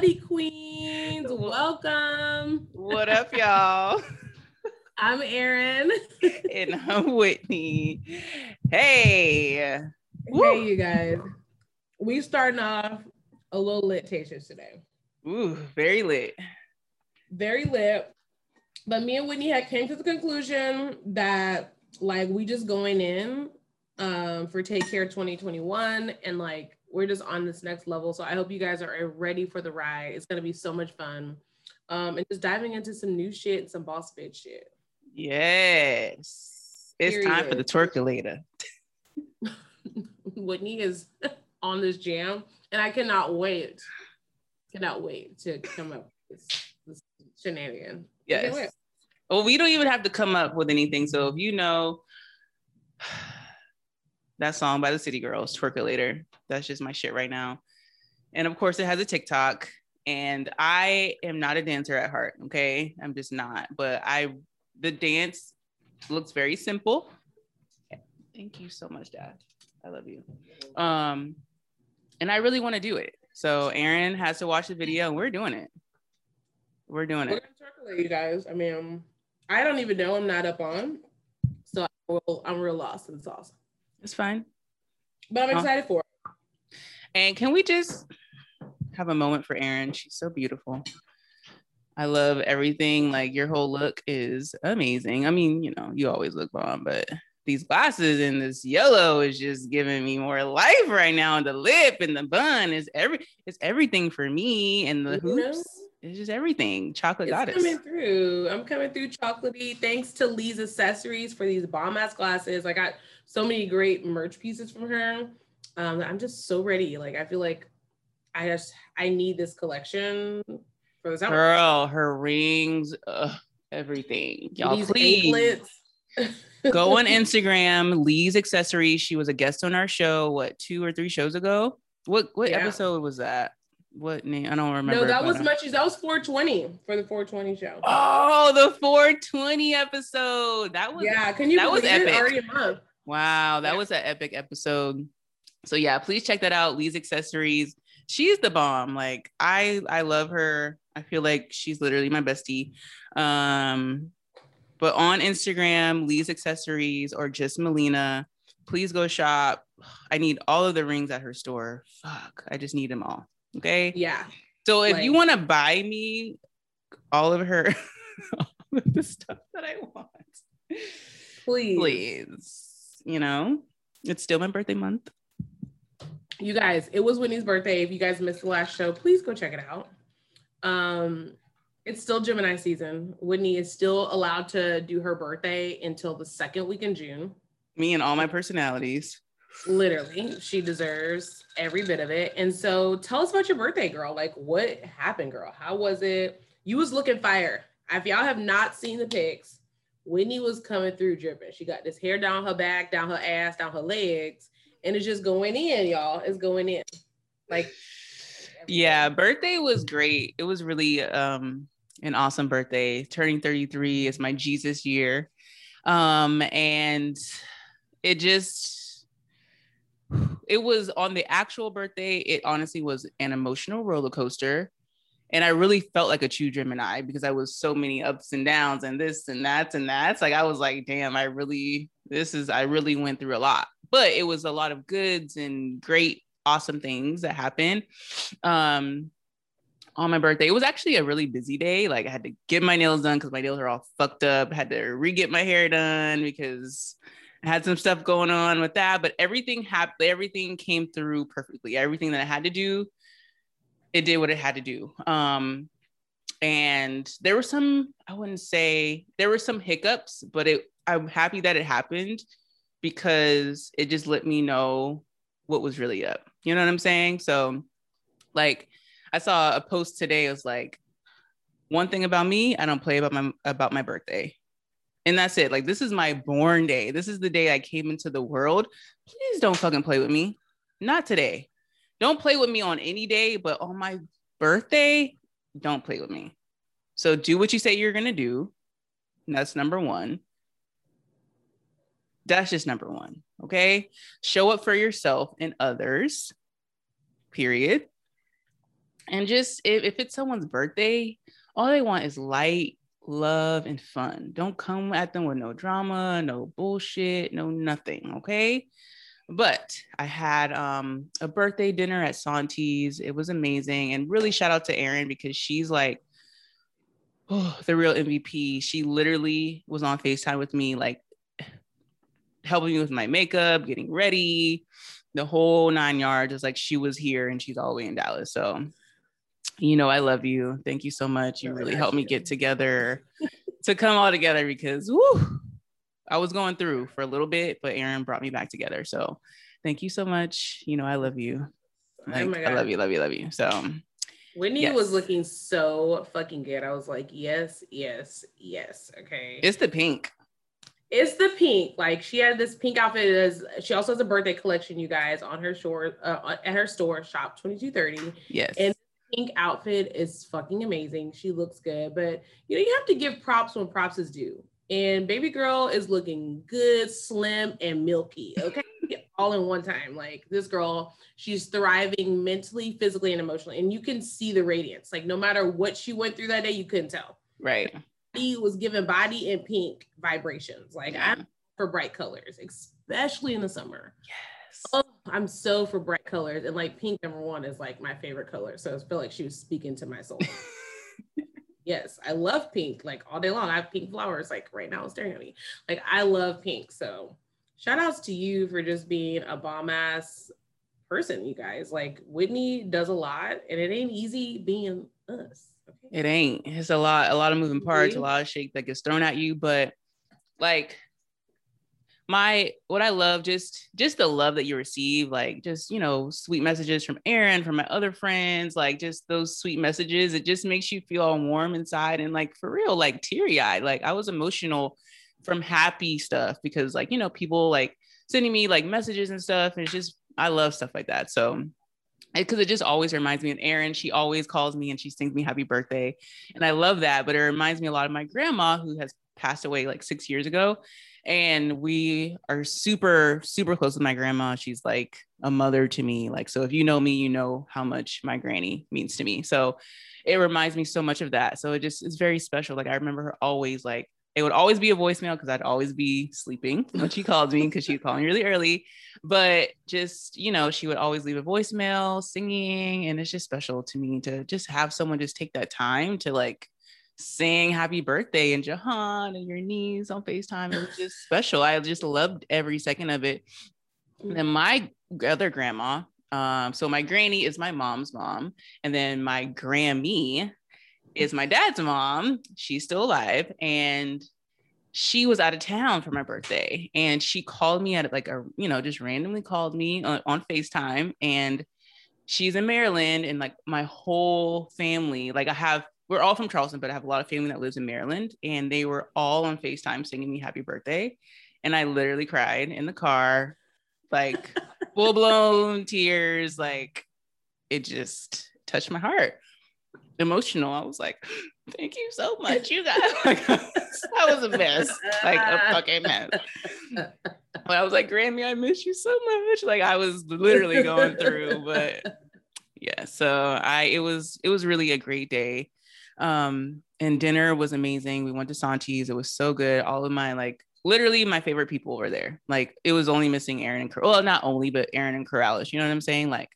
hospitality queens. Welcome. What up, y'all? I'm Erin. and I'm Whitney. Hey. Hey, Woo. you guys. We starting off a little lit today. Ooh, very lit. Very lit. But me and Whitney had came to the conclusion that like we just going in um for Take Care 2021 and like we're just on this next level. So I hope you guys are ready for the ride. It's gonna be so much fun. Um, and just diving into some new shit, some boss bitch shit. Yes. It's Period. time for the twerkulator. Whitney is on this jam, and I cannot wait. Cannot wait to come up with this, this shenanigan. Yes. Well, we don't even have to come up with anything. So if you know that song by the City Girls, Twerkulator, that's just my shit right now. And of course, it has a TikTok. And I am not a dancer at heart. Okay. I'm just not. But I, the dance looks very simple. Thank you so much, Dad. I love you. Um, and I really want to do it. So Erin has to watch the video and we're doing it. We're doing it. We're you guys. I mean, I don't even know. I'm not up on. So I'm real, I'm real lost in sauce. It's fine. But I'm excited for it. And can we just have a moment for Erin? She's so beautiful. I love everything. Like your whole look is amazing. I mean, you know, you always look bomb, but these glasses and this yellow is just giving me more life right now. And the lip and the bun is every it's everything for me. And the you hoops. Know? It's just everything. Chocolate it's goddess. coming through. I'm coming through chocolatey. Thanks to Lee's accessories for these bomb ass glasses. I got so many great merch pieces from her. Um, I'm just so ready. Like I feel like I just I need this collection for the summer. Girl, her rings, ugh, everything. Y'all These please go on Instagram. Lee's accessories. She was a guest on our show. What two or three shows ago? What what yeah. episode was that? what name? I don't remember. No, that was much. That was 420 for the 420 show. Oh, the 420 episode. That was yeah. Can you that was epic. already a month? Wow, that yeah. was an epic episode. So yeah, please check that out. Lee's accessories. She's the bomb. Like I, I love her. I feel like she's literally my bestie. Um, but on Instagram, Lee's accessories or just Melina. Please go shop. I need all of the rings at her store. Fuck, I just need them all. Okay. Yeah. So if like, you want to buy me all of her, all of the stuff that I want, please, please, you know, it's still my birthday month. You guys, it was Whitney's birthday. If you guys missed the last show, please go check it out. Um, it's still Gemini season. Whitney is still allowed to do her birthday until the second week in June. Me and all my personalities. Literally, she deserves every bit of it. And so tell us about your birthday, girl. Like what happened, girl? How was it? You was looking fire. If y'all have not seen the pics, Whitney was coming through dripping. She got this hair down her back, down her ass, down her legs, and it's just going in, y'all. It's going in. Like yeah, birthday was great. It was really um an awesome birthday. Turning 33 is my Jesus year. Um and it just it was on the actual birthday. It honestly was an emotional roller coaster. And I really felt like a true Gemini because I was so many ups and downs and this and that and that's like I was like, damn, I really this is I really went through a lot. But it was a lot of goods and great, awesome things that happened. Um on my birthday. It was actually a really busy day. Like I had to get my nails done because my nails are all fucked up. Had to re-get my hair done because I had some stuff going on with that, but everything happened. Everything came through perfectly. Everything that I had to do, it did what it had to do. Um, and there were some, I wouldn't say there were some hiccups, but it, I'm happy that it happened because it just let me know what was really up. You know what I'm saying? So, like, I saw a post today. It was like, one thing about me, I don't play about my about my birthday and that's it. Like this is my born day. This is the day I came into the world. Please don't fucking play with me. Not today. Don't play with me on any day, but on my birthday, don't play with me. So do what you say you're gonna do. that's number one. That's just number one. Okay. Show up for yourself and others. period. And just if, if it's someone's birthday, all they want is light, love, and fun. Don't come at them with no drama, no bullshit, no nothing. Okay. But I had um, a birthday dinner at Santi's. It was amazing. And really shout out to Erin because she's like oh, the real MVP. She literally was on FaceTime with me, like helping me with my makeup, getting ready, the whole nine yards. It's like she was here and she's all the way in Dallas. So, you know, I love you. Thank you so much. You really helped me get together to come all together because whoo, I was going through for a little bit, but Erin brought me back together. So thank you so much. You know, I love you. Oh like, oh I love you, love you, love you. So Whitney yes. was looking so fucking good. I was like, yes, yes, yes. Okay. It's the pink. It's the pink. Like she had this pink outfit. As she also has a birthday collection, you guys, on her store, uh, at her store, shop twenty two thirty. Yes. And pink outfit is fucking amazing. She looks good, but you know you have to give props when props is due. And baby girl is looking good, slim, and milky. Okay. All in one time. Like this girl, she's thriving mentally, physically, and emotionally. And you can see the radiance. Like no matter what she went through that day, you couldn't tell. Right. He was given body and pink vibrations. Like yeah. I'm for bright colors, especially in the summer. Yes. Oh, I'm so for bright colors. And like pink number one is like my favorite color. So I feel like she was speaking to my soul. Yes, I love pink like all day long. I have pink flowers like right now staring at me. Like I love pink. So shout outs to you for just being a bomb ass person, you guys. Like Whitney does a lot and it ain't easy being us. It ain't. It's a lot, a lot of moving parts, a mm-hmm. lot of shake that gets thrown at you. But like my what I love just just the love that you receive, like just you know, sweet messages from Erin, from my other friends, like just those sweet messages. It just makes you feel all warm inside and like for real, like teary eyed. Like I was emotional from happy stuff because like you know people like sending me like messages and stuff. And it's just I love stuff like that. So because it, it just always reminds me of Erin. She always calls me and she sings me happy birthday. And I love that. But it reminds me a lot of my grandma who has passed away like six years ago and we are super super close with my grandma she's like a mother to me like so if you know me you know how much my granny means to me so it reminds me so much of that so it just is very special like i remember her always like it would always be a voicemail because I'd always be sleeping when she called me because she'd call me really early. But just, you know, she would always leave a voicemail singing. And it's just special to me to just have someone just take that time to like sing happy birthday and Jahan and your knees on FaceTime. It was just special. I just loved every second of it. And then my other grandma, um, so my granny is my mom's mom, and then my Grammy is my dad's mom. She's still alive, and she was out of town for my birthday, and she called me at like a you know just randomly called me on, on FaceTime, and she's in Maryland, and like my whole family, like I have we're all from Charleston, but I have a lot of family that lives in Maryland, and they were all on FaceTime singing me happy birthday. And I literally cried in the car, like full blown tears. Like it just touched my heart. Emotional. I was like, thank you so much, you guys. Like, that was a mess, like a fucking mess. But I was like, Grammy, I miss you so much. Like I was literally going through, but yeah. So I, it was, it was really a great day. Um, and dinner was amazing. We went to Santi's. It was so good. All of my like literally my favorite people were there. Like it was only missing Erin and well, not only, but Erin and Corrales. You know what I'm saying? Like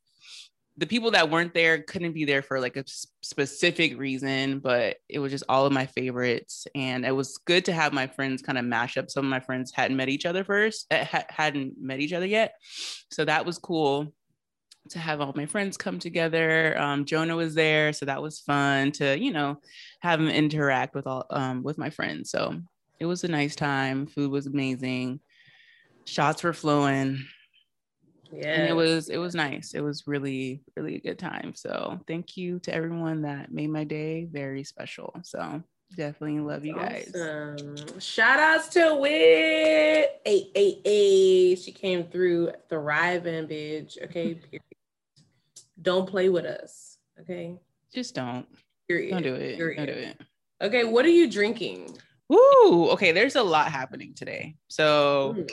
the people that weren't there couldn't be there for like a specific reason, but it was just all of my favorites. And it was good to have my friends kind of mash up. Some of my friends hadn't met each other first, eh, hadn't met each other yet. So that was cool to have all my friends come together. Um, Jonah was there, so that was fun to you know have him interact with all um, with my friends. So it was a nice time. Food was amazing. Shots were flowing. Yeah, and it was it was nice. It was really really a good time. So thank you to everyone that made my day very special. So definitely love you guys. Awesome. Shout outs to Wit. Hey, hey, hey. She came through thriving, bitch. Okay. don't play with us. Okay. Just don't. Period. Don't do it. Period. Don't do it. Okay. What are you drinking? Woo. Okay. There's a lot happening today. So mm.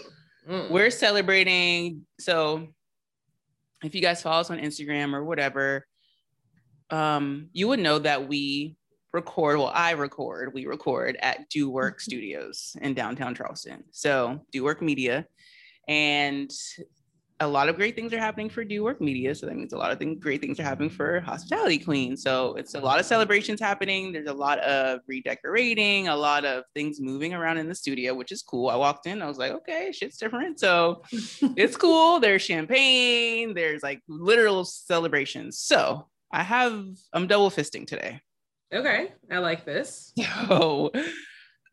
Mm. we're celebrating. So if you guys follow us on Instagram or whatever, um, you would know that we record. Well, I record. We record at Do Work Studios in downtown Charleston. So Do Work Media, and a lot of great things are happening for Do Work Media. So that means a lot of things, great things are happening for Hospitality Queen. So it's a lot of celebrations happening. There's a lot of redecorating, a lot of things moving around in the studio, which is cool. I walked in, I was like, okay, shit's different. So it's cool. There's champagne, there's like literal celebrations. So I have, I'm double fisting today. Okay, I like this. So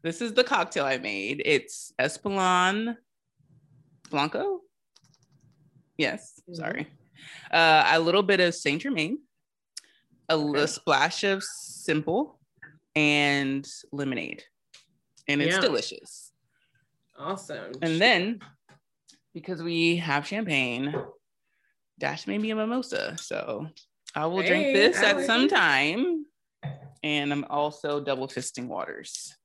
this is the cocktail I made. It's Espolon Blanco Yes, mm-hmm. sorry. Uh, a little bit of Saint Germain, a okay. splash of simple, and lemonade, and it's yeah. delicious. Awesome. And then, because we have champagne, Dash made me a mimosa, so I will hey, drink this at some time. And I'm also double fisting waters.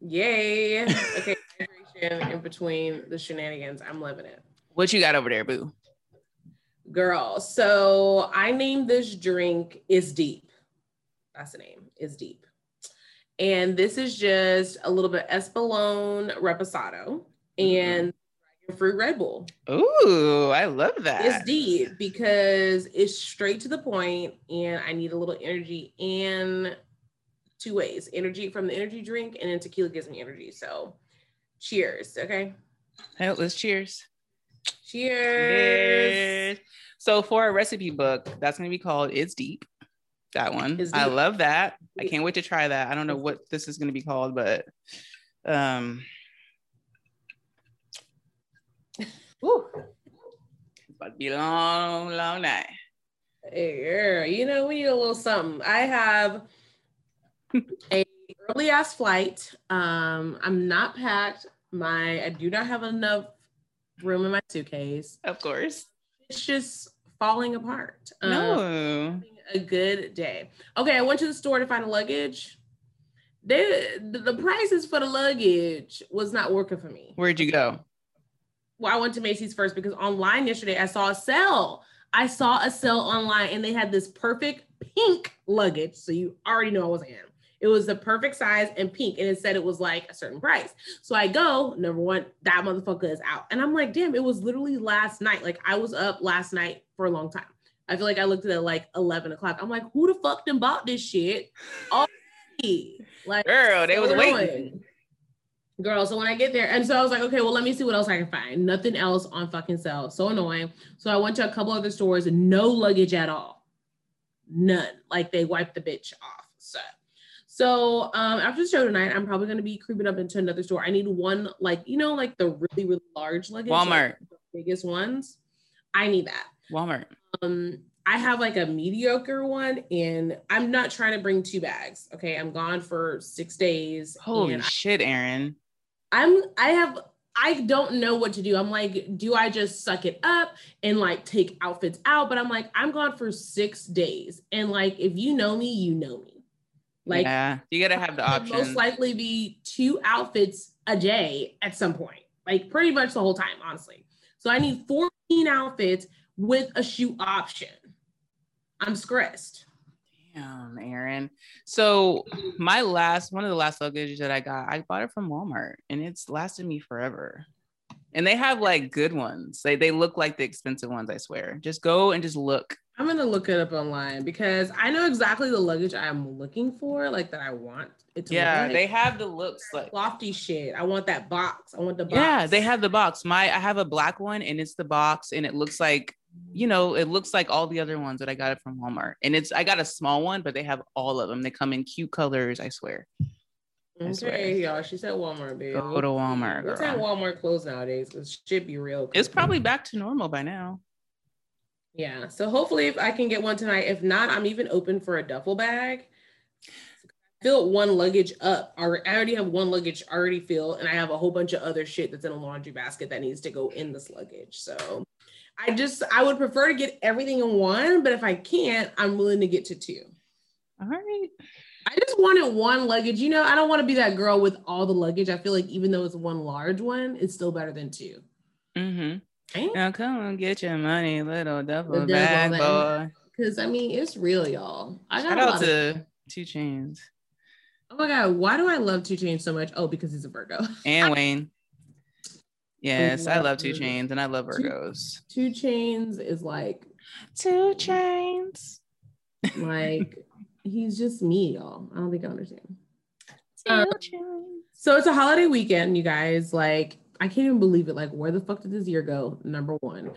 Yay! Okay, in between the shenanigans, I'm loving it. What you got over there, boo? Girl, so I named this drink Is Deep. That's the name, Is Deep. And this is just a little bit Espolon Reposado and mm-hmm. fruit Red Bull. Ooh, I love that. It's deep because it's straight to the point and I need a little energy and two ways energy from the energy drink and then tequila gives me energy. So cheers. Okay. Hey, let's cheers. Cheers. Cheers. So for a recipe book, that's going to be called It's Deep. That one. Deep. I love that. I can't wait to try that. I don't know what this is going to be called, but um Woo. It's about to be a long, long night. Yeah, you know, we need a little something. I have a early ass flight. Um, I'm not packed. My I do not have enough room in my suitcase. Of course. It's just falling apart. No. Um, a good day. Okay, I went to the store to find a luggage. They, the prices for the luggage was not working for me. Where'd you go? Well, I went to Macy's first because online yesterday I saw a sale. I saw a sale online and they had this perfect pink luggage. So you already know I was in. It was the perfect size and pink, and it said it was like a certain price. So I go, number one, that motherfucker is out. And I'm like, damn, it was literally last night. Like I was up last night for a long time. I feel like I looked at it like 11 o'clock. I'm like, who the fuck them bought this shit? Like, girl, they was annoying. waiting. Girl, so when I get there, and so I was like, okay, well, let me see what else I can find. Nothing else on fucking sale. So annoying. So I went to a couple other stores, no luggage at all. None. Like they wiped the bitch off. So um, after the show tonight, I'm probably going to be creeping up into another store. I need one, like you know, like the really really large luggage, Walmart, like biggest ones. I need that. Walmart. Um, I have like a mediocre one, and I'm not trying to bring two bags. Okay, I'm gone for six days. Holy shit, Erin. I'm. I have. I don't know what to do. I'm like, do I just suck it up and like take outfits out? But I'm like, I'm gone for six days, and like, if you know me, you know me. Like, yeah, you gotta have the option. Most likely be two outfits a day at some point, like pretty much the whole time, honestly. So I need 14 outfits with a shoe option. I'm stressed. Damn, Erin. So my last one of the last luggage that I got, I bought it from Walmart and it's lasted me forever. And they have like good ones. They they look like the expensive ones, I swear. Just go and just look. I'm gonna look it up online because I know exactly the luggage I'm looking for, like that I want it to Yeah, like. they have the looks like lofty shit. I want that box. I want the box. Yeah, they have the box. My I have a black one and it's the box and it looks like you know, it looks like all the other ones that I got it from Walmart. And it's I got a small one, but they have all of them. They come in cute colors, I swear. Okay, y'all. She said Walmart, baby. Go to Walmart. What at Walmart closed nowadays? It should be real. It's probably back to normal by now. Yeah. So hopefully, if I can get one tonight. If not, I'm even open for a duffel bag. Fill one luggage up. I already have one luggage already filled, and I have a whole bunch of other shit that's in a laundry basket that needs to go in this luggage. So I just I would prefer to get everything in one, but if I can't, I'm willing to get to two. All right. I just wanted one luggage. You know, I don't want to be that girl with all the luggage. I feel like even though it's one large one, it's still better than 2 Mm-hmm. Now come on, get your money, little double The bag boy. Because I mean, it's real, y'all. I got Shout a out lot of- 2 Chainz Oh my god, why do I love 2 Chainz so much? Oh, because he's a Virgo. and Wayne. Yes, I love love 2 Chainz and I love Two- Virgos. 2 Chainz is like, 2 Chainz. like he's just me, y'all. I don't think I understand. Two Um, Chains. So it's a holiday weekend, you guys. Like, I can't even believe it. Like, where the fuck did this year go? Number one.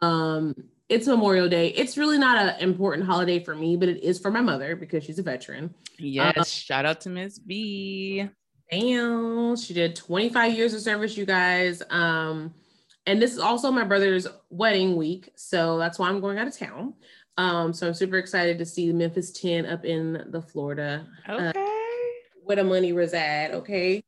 Um, it's Memorial Day. It's really not an important holiday for me, but it is for my mother because she's a veteran. Yes, shout out to Miss B. Damn, she did 25 years of service, you guys. Um, and this is also my brother's wedding week, so that's why I'm going out of town. Um, so I'm super excited to see Memphis 10 up in the Florida Okay. where the money reside, okay?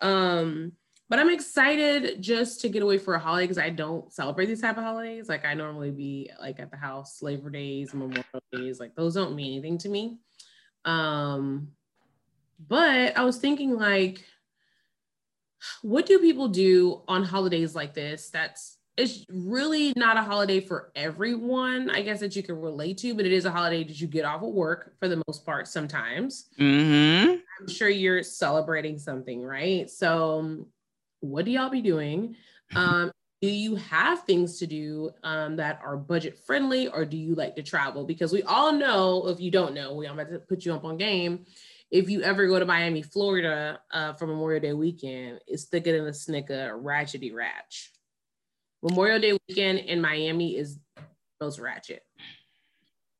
Um, but I'm excited just to get away for a holiday because I don't celebrate these type of holidays. Like I normally be like at the house, Labor Days, Memorial Days, like those don't mean anything to me. Um, but I was thinking like, what do people do on holidays like this? That's it's really not a holiday for everyone, I guess that you can relate to, but it is a holiday that you get off of work for the most part sometimes. Mm-hmm. I'm sure you're celebrating something, right? So, um, what do y'all be doing? Um, do you have things to do um, that are budget friendly, or do you like to travel? Because we all know, if you don't know, we I'm about to put you up on game. If you ever go to Miami, Florida uh, for Memorial Day weekend, it's thicker than a snicker, ratchety ratch. Memorial Day weekend in Miami is most ratchet.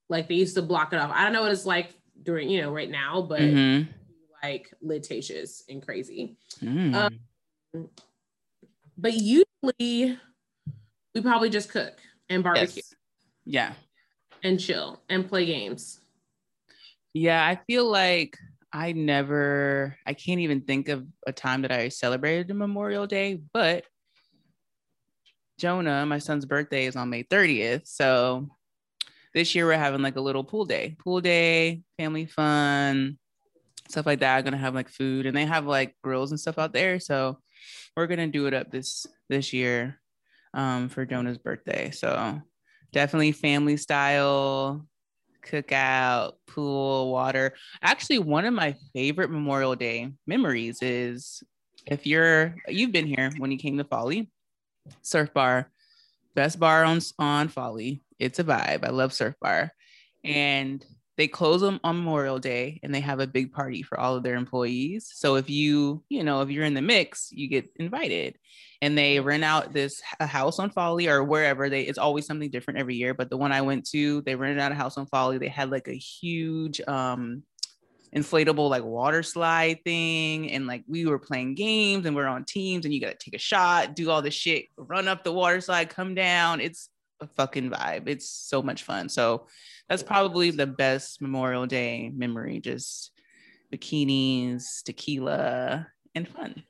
Like they used to block it off. I don't know what it's like during, you know, right now, but Mm-hmm. like litigious and crazy. Mm. Um, But usually we probably just cook and barbecue yes. Yeah. and chill and play games. Yeah, I feel like I never, I can't even think of a time that I celebrated a Memorial Day, but Jonah, my son's birthday is on May 30th. So this year we're having like a little pool day, pool day, family fun, stuff like that. gonna have like food and they have like grills and stuff out there. So we're gonna do it up this this year um, for Jonah's birthday. So definitely family style, cookout, pool, water. Actually, one of my favorite Memorial Day memories is if you're you've been here when you came to Folly, Surf Bar, best bar on on Folly. It's a vibe. I love Surf Bar, and they close them on Memorial Day and they have a big party for all of their employees. So if you, you know, if you're in the mix, you get invited. And they rent out this a house on Folly or wherever they it's always something different every year. But the one I went to, they rented out a house on Folly. They had like a huge um inflatable like water slide thing and like we were playing games and we're on teams and you got to take a shot do all this shit run up the water slide come down it's a fucking vibe it's so much fun so that's probably the best memorial day memory just bikinis tequila and fun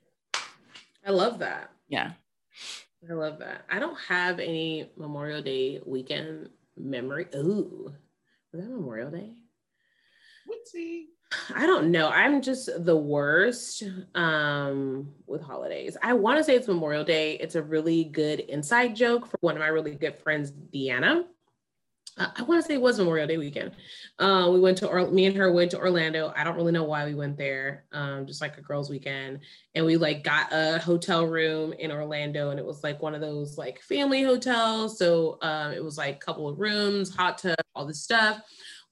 I love that. yeah I love that. I don't have any Memorial Day weekend memory. Ooh, was that Memorial Day? I don't know. I'm just the worst um, with holidays. I want to say it's Memorial Day. It's a really good inside joke for one of my really good friends, Deanna. I want to say it was Memorial Day weekend. Uh, we went to, or- me and her went to Orlando. I don't really know why we went there, um, just like a girls' weekend. And we like got a hotel room in Orlando, and it was like one of those like family hotels. So um, it was like a couple of rooms, hot tub, all this stuff.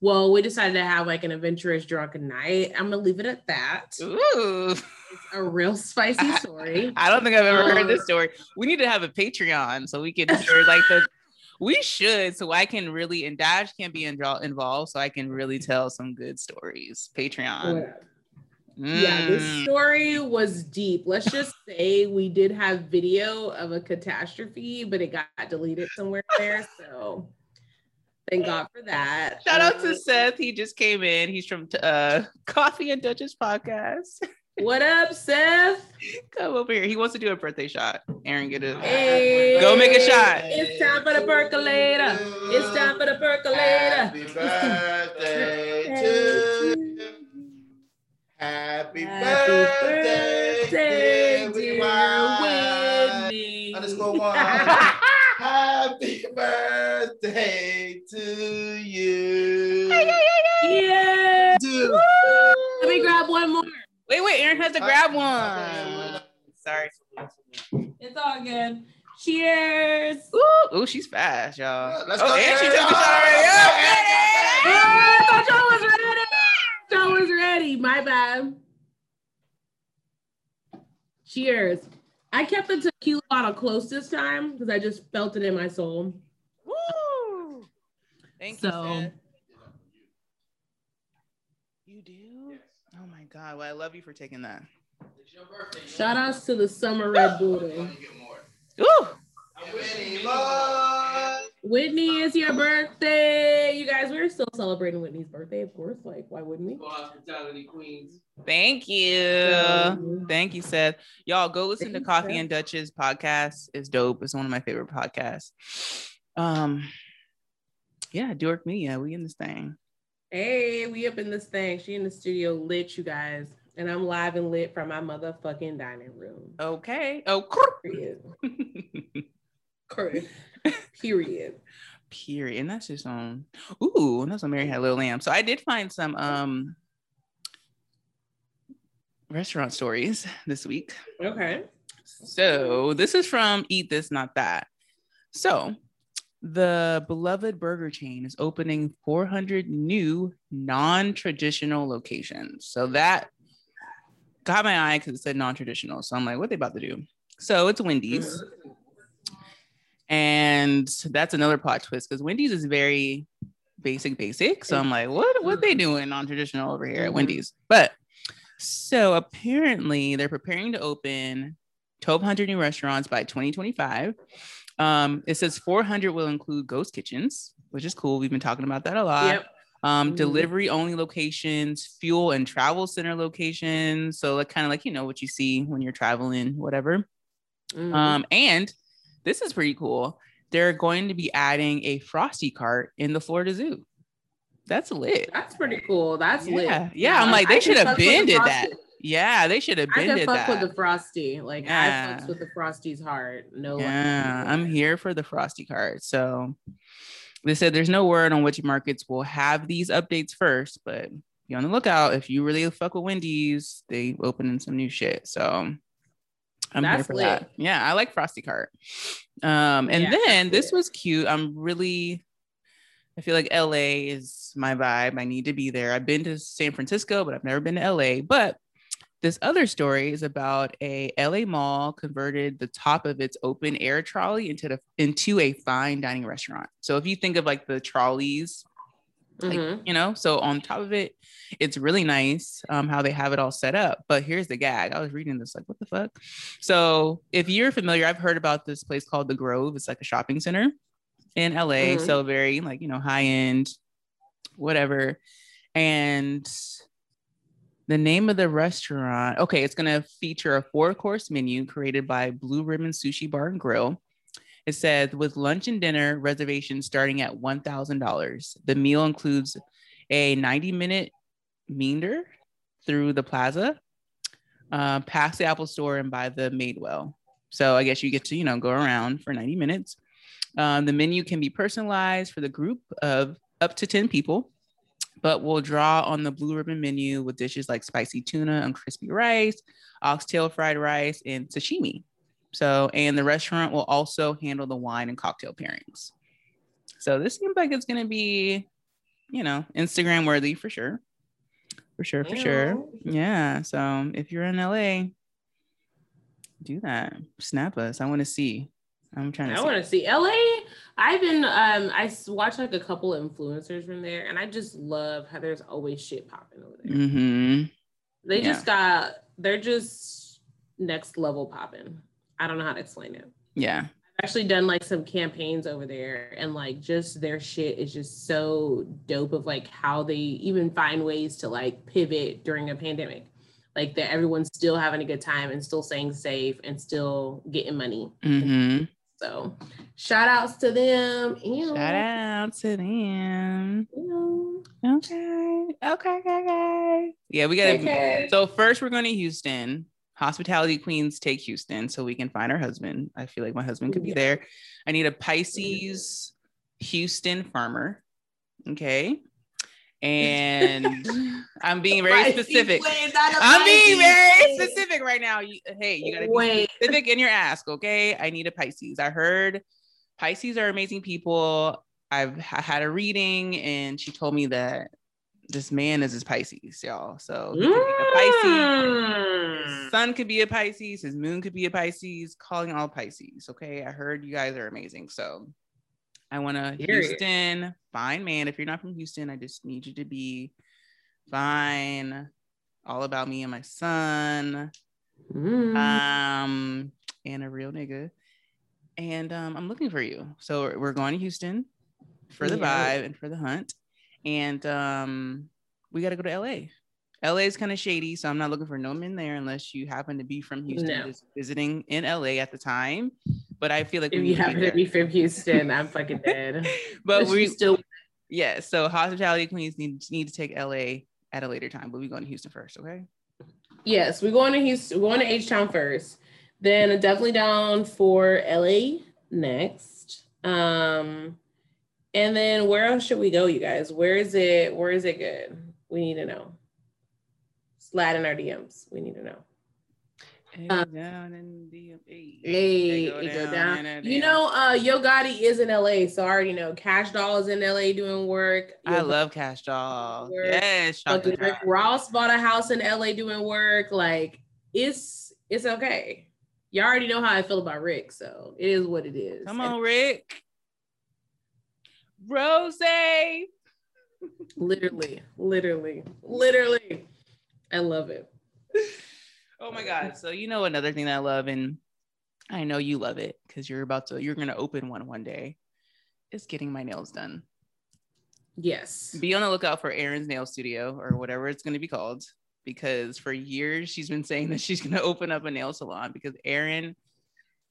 Well, we decided to have like an adventurous drunken night. I'm gonna leave it at that. Ooh. It's a real spicy story. I don't think I've ever heard Um, this story. We need to have a Patreon so we can hear like the. We should, so I can really and Dash can't be invo- involved, so I can really tell some good stories. Patreon. Whatever. Yeah, this Mm. story was deep. Let's just say we did have video of a catastrophe, but it got deleted somewhere there. So thank God for that. Shout out to Seth. He just came in. He's from uh, Coffee and Duchess podcast. What up, Seth? Come over here. He wants to do a birthday shot. Erin, get it. Hey, Go make a shot. It's time for the percolator. It's time for the percolator. Happy birthday time- to you. Happy, Happy birthday, birthday, dear dear Whitney. Whitney. Underscore one. Happy birthday to you. Yeah. Dude. Let me grab one more. Wait, wait, Erin has to grab one. Sorry. It's all good. Cheers. Ooh, ooh, she's fast, y'all. Let's oh, go. and she took a shot Oh, already. I thought y'all was ready. Y'all was ready. My bad. Cheers. I kept the tequila bottle close this time because I just felt it in my soul. Woo! Thank you. So- Sid. You do? Oh my god! Well, I love you for taking that. Shout outs to the summer Red Bull. Ooh, Winnie Whitney, it's your birthday. You guys, we're still celebrating Whitney's birthday, of course. Like, why wouldn't we? Hospitality Queens. thank you. So- Thank you, Seth. Y'all go listen to Coffee Seth. and Dutch's podcast. It's dope. It's one of my favorite podcasts. Um, yeah, Do Work Media. We in this thing. Hey, we up in this thing. She in the studio lit, you guys. And I'm live and lit from my motherfucking dining room. Okay. Oh, Period. Period. Period. period. And that's just on. Ooh, and that's on Mary Had a Little Lamb. So I did find some um restaurant stories this week. Okay. So this is from Eat This Not That. So the beloved burger chain is opening 400 new non-traditional locations. So that got my eye because it said non-traditional. So I'm like, what they about to do? So it's Wendy's. And that's another plot twist because Wendy's is very basic, basic. So I'm like, what what they doing non-traditional over here at Mhm. Wendy's? But so apparently they're preparing to open 1,200 new restaurants by 2025. Um, it says 400 will include ghost kitchens, which is cool. We've been talking about that a lot. Yep. Um, Mhm. delivery only locations, fuel and travel center locations. So like kind of like you know what you see when you're traveling, whatever. Mhm. Um, and this is pretty cool. They're going to be adding a frosty cart in the Florida Zoo. That's lit. That's pretty cool. That's lit. Yeah, yeah. I'm like, they I can should have been did that. Yeah, they should have I been can did fuck that. with the frosty. Like Yeah. I fucks with the frosties hard. No. Yeah, I'm here for the frosty cart. So they said there's no word on which markets will have these updates first, but be on the lookout. If you really fuck with Wendy's, they opening some new shit. So I'm here for lit. that. Yeah, I like frosty cart. Um, and Yeah, then this was cute. I'm really I feel like LA is my vibe. I need to be there. I've been to San Francisco, but I've never been to LA. But this other story is about a LA mall converted the top of its open air trolley into the into a fine dining restaurant. So if you think of like the trolleys, like, Mhm. you know, so on top of it, it's really nice um, how they have it all set up. But here's the gag. I was reading this like, what the fuck? So if you're familiar, I've heard about this place called the Grove. It's like a shopping center in LA. Mhm. So very like, you know, high end, whatever. And the name of the restaurant, okay, it's going to feature a four course menu created by Blue Ribbon Sushi Bar and Grill. It says with lunch and dinner reservations starting at $1,000. The meal includes a 90 minute meander through the plaza, uh, past the Apple Store, and by the Madewell. So I guess you get to, you know, go around for 90 minutes. Um, the menu can be personalized for the group of up to 10 people, but will draw on the blue ribbon menu with dishes like spicy tuna and crispy rice, oxtail fried rice, and sashimi. So, and the restaurant will also handle the wine and cocktail pairings. So this seems like it's going to be, you know, Instagram worthy for sure. For sure, for sure. Yeah. So if you're in LA, do that. Snap us. I want to see. I'm trying to I want to see LA. I've been um I watch like a couple of influencers from there, and I just love how there's always shit popping over there. hmm They Yeah. just got they're just next level popping. I don't know how to explain it. Yeah. I've actually done like some campaigns over there, and like just their shit is just so dope. Of like how they even find ways to like pivot during a pandemic, like that everyone's still having a good time and still staying safe and still getting money. hmm So shout outs to them. Ew. Shout out to them. Ew. Okay. Okay. Okay. Yeah, we gotta. Okay. So first, we're going to Houston. Hospitality Queens take Houston so we can find our husband. I feel like my husband could be Yeah. there. I need a Pisces Houston farmer. Okay. And I'm being very Right, specific. wait, not a I'm being very specific right now. You, hey, you gotta be Wait. specific in your ask, okay? I need a Pisces. I heard Pisces are amazing people. I've I had a reading and she told me that this man is his Pisces, y'all. So he could be a Pisces. His Mm. sun could be a Pisces, his moon could be a Pisces, calling all Pisces. Okay. I heard you guys are amazing. So I want to. Houston, fine man. If you're not from Houston, I just need you to be fine. All about me and my son. Mm. Um, and a real nigga. And um, I'm looking for you. So we're- going to Houston for the Yeah. vibe and for the hunt. And um, we got to go to LA. LA is kind of shady, so I'm not looking for no men there unless you happen to be from Houston, No. just visiting in LA at the time. But I feel like we if you happen to be from Houston, I'm fucking dead. But we still yeah. So hospitality queens need need to take LA at a later time, but we going to Houston first, okay? yes, we're going to Houston. We're going to H Town first. Then definitely down for LA next. Um, and then where else should we go, you guys? Where is it? Where is it good? We need to know. Slide in our DMs. We need to know. Uh, down in the hey, Hey, they it go in down. You know, uh, Yo Gotti is in LA, so I already know. Cash Doll is in LA doing work. I Yo love Cash Doll. Word. Yes, Fucking Rick Ross bought a house in LA doing work. Like it's it's okay. You already know how I feel about Rick, so it is what it is. Come And on, Rick. Rose. literally, literally, literally, I love it. Oh my God. So you know another thing that I love, and I know you love it because you're about to you're gonna open one one day. Is getting my nails done. Yes. Be on the lookout for Erin's Nail Studio or whatever it's gonna be called. Because for years she's been saying that she's gonna open up a nail salon because Erin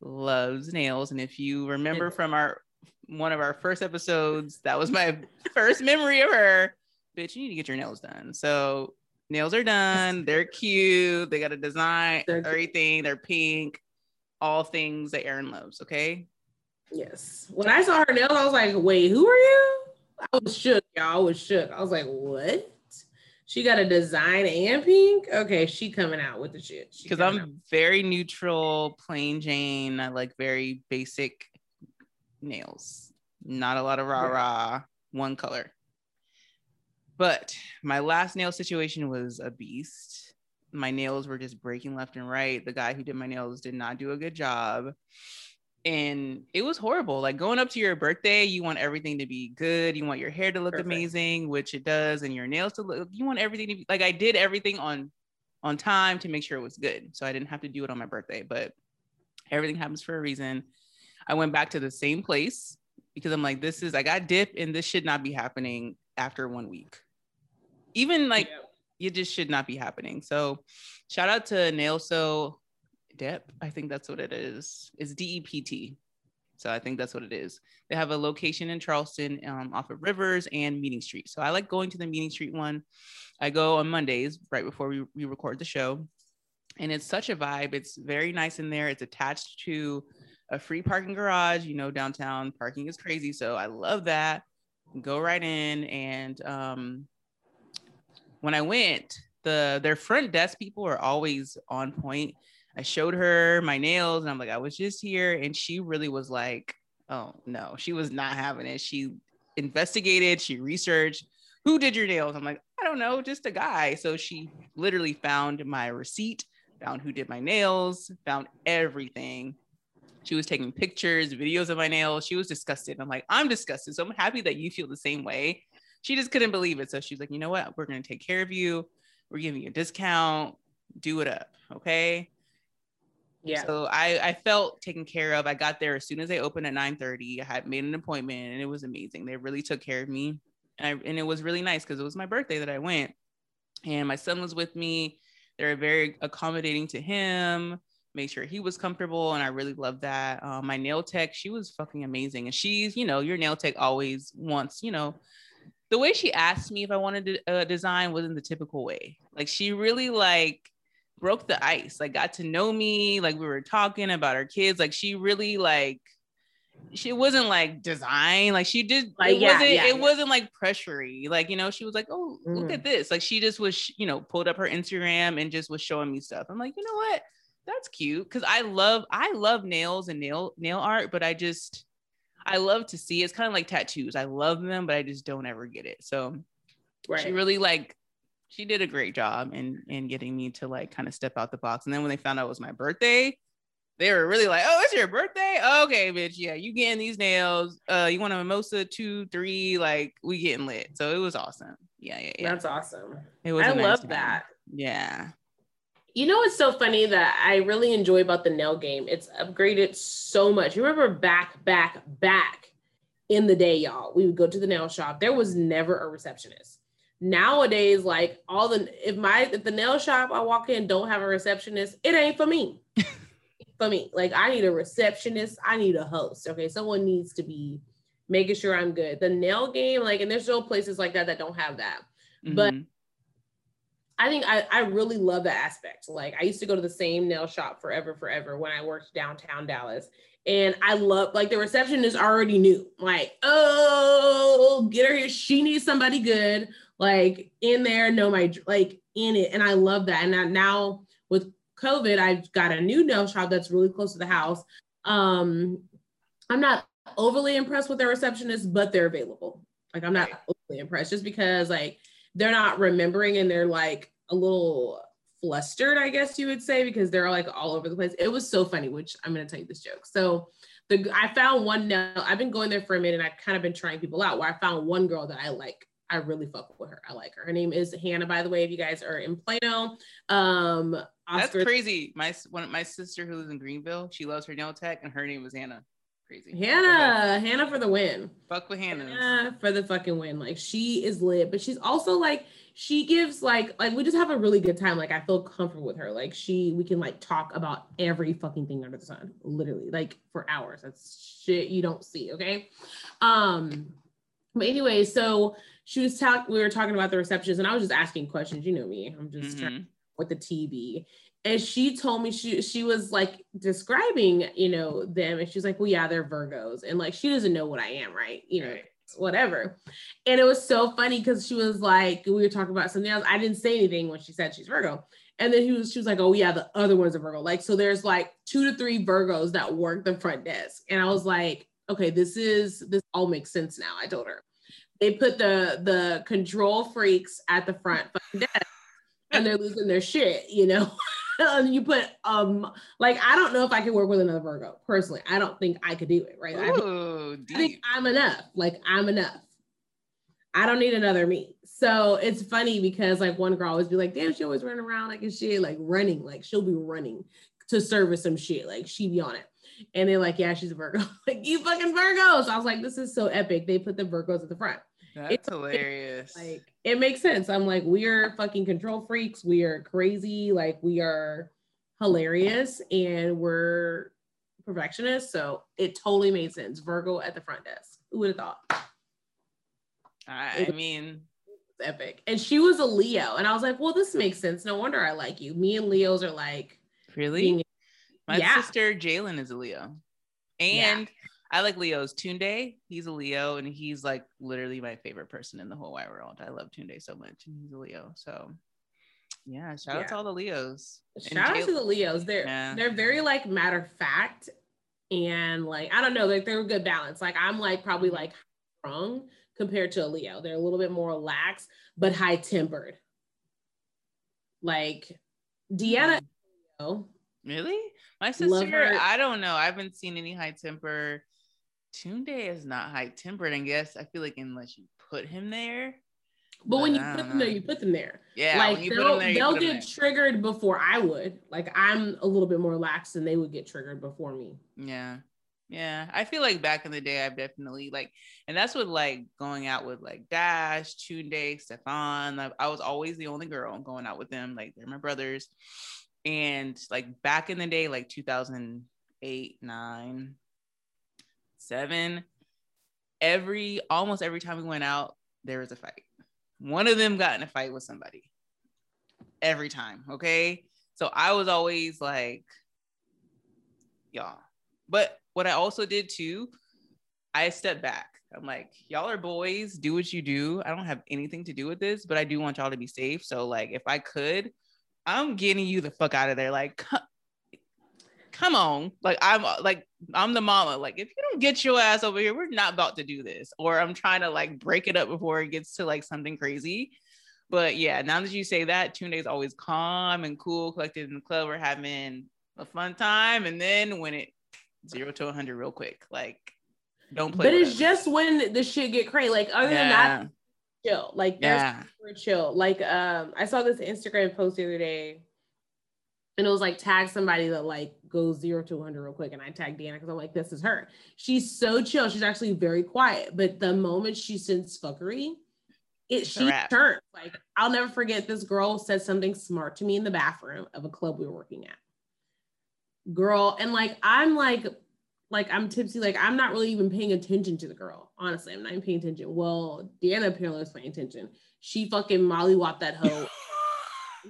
loves nails. And if you remember from our one of our first episodes, that was my first memory of her. Bitch, you need to get your nails done. So nails are done. They're cute. They got a design, They're everything. They're pink. All things that Erin loves. Okay. Yes. When I saw her nails, I was like, wait, who are you? I was shook, y'all. I was shook. I was like, what? She got a design and pink? Okay, she coming out with the shit. Because I'm very neutral, plain Jane. I like very basic nails. Not a lot of rah rah, one color. But my last nail situation was a beast. My nails were just breaking left and right. The guy who did my nails did not do a good job. And it was horrible. Like going up to your birthday, you want everything to be good. You want your hair to look Perfect. amazing, which it does, and your nails to look. You want everything to be like I did everything on on time to make sure it was good. So I didn't have to do it on my birthday, but everything happens for a reason. I went back to the same place because I'm like, this is I got dip and this should not be happening after one week. Even like Yeah. it just should not be happening. So shout out to Nail So Dep. I think that's what it is. It's D-E-P-T. So I think that's what it is. They have a location in Charleston um, off of Rivers and Meeting Street. So I like going to the Meeting Street one. I go on Mondays right before we, we record the show. And it's such a vibe. It's very nice in there. It's attached to a free parking garage. You know, downtown parking is crazy. So I love that. Go right in. And um, when I went, the their front desk people are always on point. I showed her my nails and I'm like, I was just here. And she really was like, oh no, she was not having it. She investigated, she researched who did your nails. I'm like, I don't know, just a guy. So she literally found my receipt, found who did my nails, found everything. She was taking pictures, videos of my nails. She was disgusted. I'm like, I'm disgusted. So I'm happy that you feel the same way. She just couldn't believe it. So she's like, you know what? We're going to take care of you. We're giving you a discount. Do it up. Okay. Yeah. So I, I felt taken care of. I got there as soon as they opened at 9:30. I had made an appointment and it was amazing. They really took care of me. And, I, and it was really nice because it was my birthday that I went. And my son was with me. They were very accommodating to him, made sure he was comfortable. And I really loved that. Um, my nail tech, she was fucking amazing. And she's, you know, your nail tech always wants, you know, the way she asked me if I wanted a uh, design wasn't the typical way. Like she really like broke the ice, like got to know me, like we were talking about our kids. Like she really like she wasn't like design like she did Like, it yeah, wasn't yeah, it yeah. wasn't like pressury like you know she was like oh look Mhm. at this like she just was you know pulled up her instagram and just was showing me stuff i'm like you know what that's cute because i love i love nails and nail nail art but i just i love to see it's kind of like tattoos i love them but i just don't ever get it so Right. she really like she did a great job in in getting me to like kind of step out the box and then when they found out it was my birthday they were really like oh it's your birthday okay bitch yeah you getting these nails uh you want a mimosa two three like we getting lit so it was awesome yeah yeah yeah That's awesome. it was I love time. that. yeah You know what's so funny that I really enjoy about the nail game? It's upgraded so much. You remember back, back, back in the day, y'all. We would go to the nail shop. There was never a receptionist. Nowadays, like all the if my if the nail shop I walk in don't have a receptionist, it ain't for me. for me. Like I need a receptionist, I need a host. Okay. Someone needs to be making sure I'm good. The nail game, like, and there's still places like that that don't have that. But Mhm. I think I, I really love that aspect. Like I used to go to the same nail shop forever, forever when I worked downtown Dallas. And I love like the receptionist already knew, like, oh, get her here. She needs somebody good, like in there, know my like in it. And I love that. And I- now with COVID, I've got a new nail shop that's really close to the house. Um, I'm not overly impressed with their receptionist, but they're available. Like I'm not overly impressed just because like they're not remembering and they're like a little flustered, I guess you would say, because they're like all over the place. It was so funny, which I'm gonna tell you this joke. So the I found one now. I've been going there for a minute. And I've kind of been trying people out. Where I found one girl that I like. I really fuck with her. I like her. Her name is Hannah, by the way. If you guys are in Plano, um, that's crazy my one my sister who lives in greenville she loves her nail tech and her name was hannah crazy. Hannah, Hannah for the win. fuck with hannah Hannah for the fucking win. Like she is lit, but she's also like she gives like like we just have a really good time. Like I feel comfortable with her. Like she we can like talk about every fucking thing under the sun, literally like for hours. That's shit you don't see. Okay. Um, but anyway, so she was talking. We were talking about the receptions, and I was just asking questions. You know me. I'm just trying Mhm. with the TV. And she told me she she was like describing, you know, them, and she's like, "Well, yeah, they're Virgos," and like she doesn't know what I am, right? You know, Right. whatever. And it was so funny because she was like, we were talking about something else. I didn't say anything when she said she's Virgo, and then he was she was like, "Oh yeah, the other one's a Virgo." Like, so there's like two to three Virgos that work the front desk, and I was like, "Okay, this is this all makes sense now." I told her they put the the control freaks at the front desk and they're losing their shit, you know. and you put um like I don't know if I could work with another Virgo personally. I don't think I could do it, right? I, think- Ooh, I, think, I am enough. Like I'm enough. I don't need another me. So it's funny because like one girl always be like, damn, she always running around like a shit, like running, like she'll be running to service some shit, like she be on it. And they're like, yeah, she's a Virgo. like you fucking Virgos. I was like, this is so epic. They put the Virgos at the front That's hilarious. like it makes sense. I'm like we are fucking control freaks. We are crazy. Like we are hilarious and we're perfectionists. So it totally made sense. Virgo at the front desk. Who would have thought? I, I mean, it's epic. And she was a leo. And i was like well this makes sense. No wonder i like you. Me and leos are like really? being My Yeah. sister Jalen is a Leo. Yeah. I like Leos. Tunde, he's a Leo, and he's like literally my favorite person in the whole wide world. I love Tunde so much, and he's a Leo. So yeah, shout out to all the Leos. Shout out to the leos they're Yeah. they're very like matter of fact and like i don't know like they're a good balance like i'm like probably Mm-hmm. like strong compared to a leo they're a little bit more lax but high tempered like deanna oh, Really? My sister. I don't know. I haven't seen any high temper. Tunde is not high tempered, I guess. I feel like unless you put him there. but when you put them there you put them there Yeah, like when you they'll, there, they'll get triggered before i would like i'm a little bit more lax and they would get triggered before me Yeah. Yeah. I feel like back in the day, I've definitely like, and that's with like going out with like Dash, Tunde, Stefan. I, I was always the only girl going out with them. Like they're my brothers. And like back in the day, like 2008, nine, seven, every almost every time we went out, there was a fight. One of them got in a fight with somebody every time. Okay. So I was always like, y'all. But what I also did too I stepped back. I'm like, y'all are boys, do what you do. I don't have anything to do with this, but I do want y'all to be safe. So, like, if I could, I'm getting you the fuck out of there. Like, come on. Like, I'm like, I'm the mama. Like, if you don't get your ass over here, we're not about to do this. Or I'm trying to like break it up before it gets to like something crazy. But yeah, now that you say that, Tunde is always calm and cool, collected in the club. We're having a fun time. And then when it zero to 100 real quick, like, don't play. But it's us. just when the shit get crazy. Like other than that, chill. Like Yeah. super chill. Like um, I saw this Instagram post the other day, and it was like tag somebody that like goes zero to 100 real quick, and I tagged Deanna because I'm like, this is her. She's so chill. She's actually very quiet, but the moment she sends fuckery, it she turned. Like I'll never forget. This girl said something smart to me in the bathroom of a club we were working at. Girl, and like I'm like like I'm tipsy, like I'm not really even paying attention to the girl. Honestly, I'm not even paying attention. Well, Deanna apparently was paying attention. She fucking mollywopped that hoe,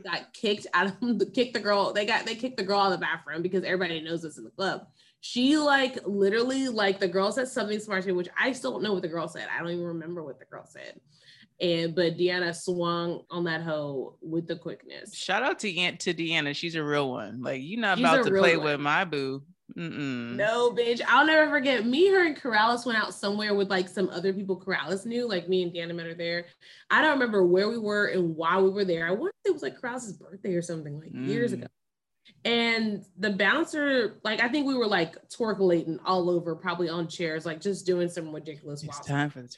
got kicked out of the kicked the girl. They got they kicked the girl out of the bathroom because everybody knows this in the club. She like literally like the girl said something smart to me, which I still don't know what the girl said. I don't even remember what the girl said. And but Deanna swung on that hoe with the quickness. Shout out to Aunt to Deanna. She's a real one. Like you're not She's about to play one. with my boo. Mm-mm. No, bitch. I'll never forget. Me, her, and Corrales went out somewhere with like some other people Corrales knew. Like me and Deanna met her there. I don't remember where we were and why we were there. I wonder if it was like Corrales' birthday or something like years Mm. ago. And the bouncer, like I think we were like twerkulating all over, probably on chairs, like just doing some ridiculous It's time for the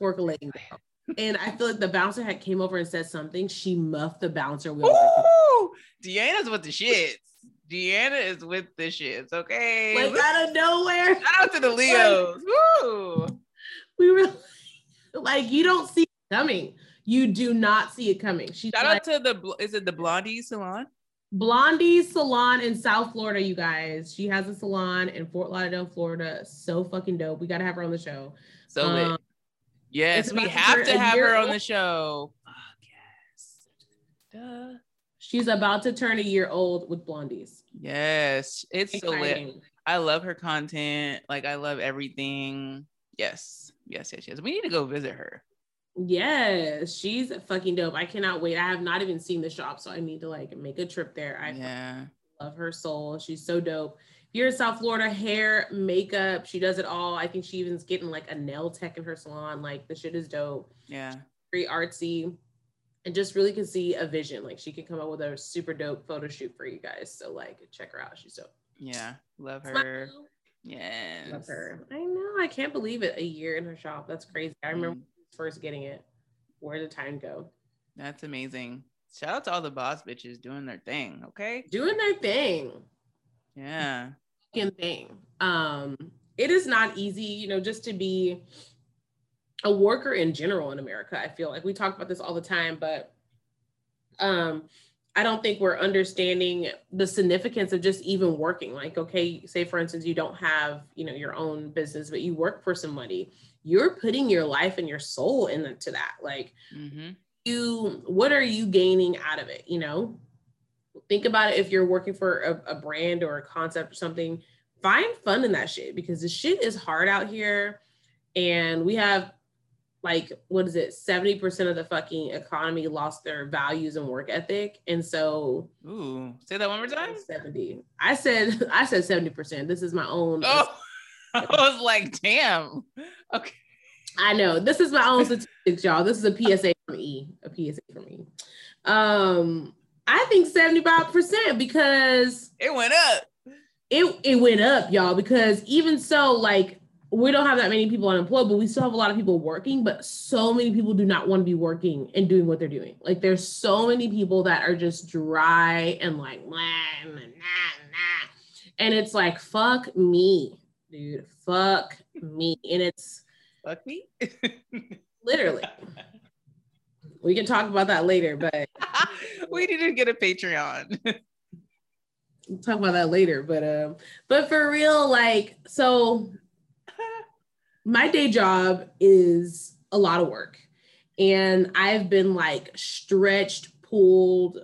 twerkulating. And I feel like the bouncer had came over and said something. She muffed the bouncer. We Ooh, Deanna's with the shits. Deanna is with the shits. Okay. like out of nowhere. Shout out to the Leos. Woo. we were like, you don't see it coming. You do not see it coming. She's Shout like, out to the is it the Blondie salon? Blondie Salon in South Florida, you guys. She has a salon in Fort Lauderdale, Florida. So fucking dope. We got to have her on the show. So lit. Um, Yes, we have to have her on the show. Fuck yes. Duh. She's about to turn a year old with Blondies. Yes, it's so lit. I love her content. Like I love everything. Yes, yes, yes, yes. We need to go visit her. Yes, she's fucking dope. I cannot wait. I have not even seen the shop, so I need to like make a trip there. I yeah. love her soul. She's so dope. You're in South Florida, hair, makeup, she does it all. I think she even's getting like a nail tech in her salon. Like the shit is dope. Yeah. Very artsy. And just really can see a vision. Like she can come up with a super dope photo shoot for you guys. So like check her out. She's dope. Yeah. Love her. Smile. Yes. Love her. I know. I can't believe it. A year in her shop. That's crazy. I remember Mm, first getting it. Where did time go? that's amazing. Shout out to all the boss bitches doing their thing. Okay. Doing their thing. Yeah. thing. Um, it is not easy, you know, just to be a worker in general in America. I feel like we talk about this all the time, but um, I don't think we're understanding the significance of just even working. Like, okay, say for instance, you don't have, you know, your own business, but you work for somebody. You're putting your life and your soul into that. Like, Mm-hmm. you what are you gaining out of it you know think about it if you're working for a, a brand or a concept or something find fun in that shit because the shit is hard out here and we have like what is it 70% of the fucking economy lost their values and work ethic and so Ooh. Say that one more time. 70 i said i said 70% this is my own Oh, I was like, damn. Okay. I know this is my own statistics, y'all. This is a PSA from E, a PSA from E. Um, I think 75% because It went up. it it went up, y'all. Because even so, like we don't have that many people unemployed, but we still have a lot of people working. But so many people do not want to be working and doing what they're doing. Like there's so many people that are just dry and like nah, nah, nah. and it's like fuck me, dude, fuck me, and it's Fuck me. literally. We can talk about that later, but we need to get a Patreon. we'll talk about that later. But um, but for real, like, so my day job is a lot of work. And I've been like stretched, pulled,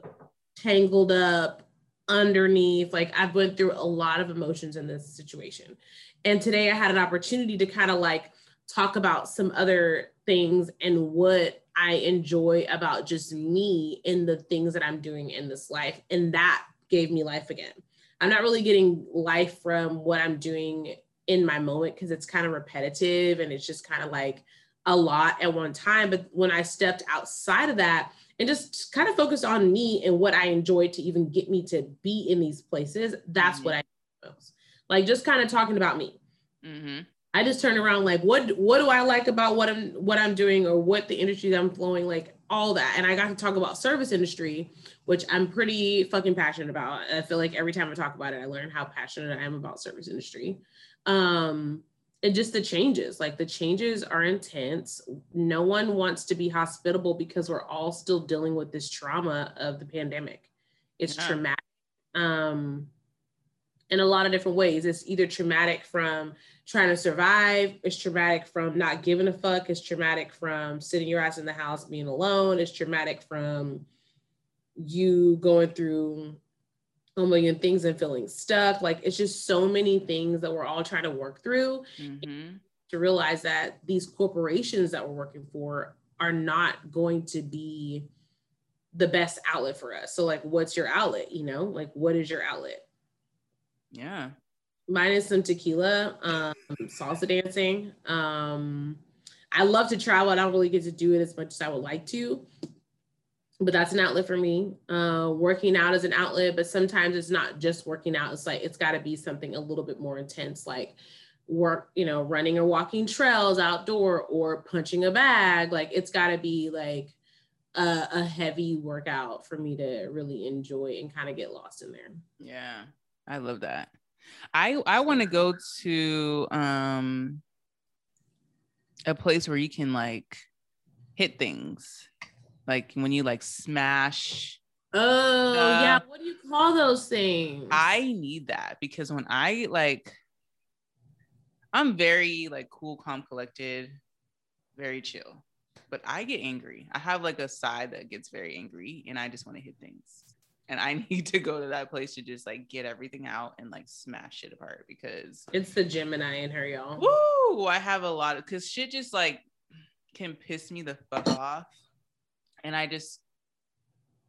tangled up, underneath. Like I've went through a lot of emotions in this situation. And today I had an opportunity to kind of like talk about some other things and what I enjoy about just me and the things that I'm doing in this life. And that gave me life again. I'm not really getting life from what I'm doing in my moment because it's kind of repetitive and it's just kind of like a lot at one time. But when I stepped outside of that and just kind of focused on me and what I enjoyed to even get me to be in these places, that's mm-hmm. what I most. Like just kind of talking about me. Mm-hmm. I just turn around like, what what do I like about what I'm what I'm doing or what the industry that I'm flowing like all that. And I got to talk about service industry, which I'm pretty fucking passionate about. I feel like every time I talk about it, I learn how passionate I am about service industry. Um, and just the changes, like the changes are intense. No one wants to be hospitable because we're all still dealing with this trauma of the pandemic. It's yeah. traumatic. Um, in a lot of different ways. It's either traumatic from trying to survive, it's traumatic from not giving a fuck, it's traumatic from sitting your ass in the house being alone, it's traumatic from you going through a million things and feeling stuck. Like it's just so many things that we're all trying to work through mm-hmm. to realize that these corporations that we're working for are not going to be the best outlet for us. So like what's your outlet, you know? Like what is your outlet? Yeah. Mine is some tequila, um, salsa dancing. Um, I love to travel. I don't really get to do it as much as I would like to, but that's an outlet for me. Uh, working out is an outlet, but sometimes it's not just working out. It's like it's got to be something a little bit more intense, like work, you know, running or walking trails outdoor or punching a bag. Like it's got to be like a, a heavy workout for me to really enjoy and kind of get lost in there. Yeah. I love that. I I want to go to um a place where you can like hit things. Like when you like smash Oh, yeah. What do you call those things? I need that because when I like I'm very like cool, calm, collected, very chill. But I get angry. I have like a side that gets very angry and I just want to hit things and I need to go to that place to just like get everything out and like smash it apart because it's the Gemini in her, y'all. Woo! I have a lot of because shit just like can piss me the fuck off, and I just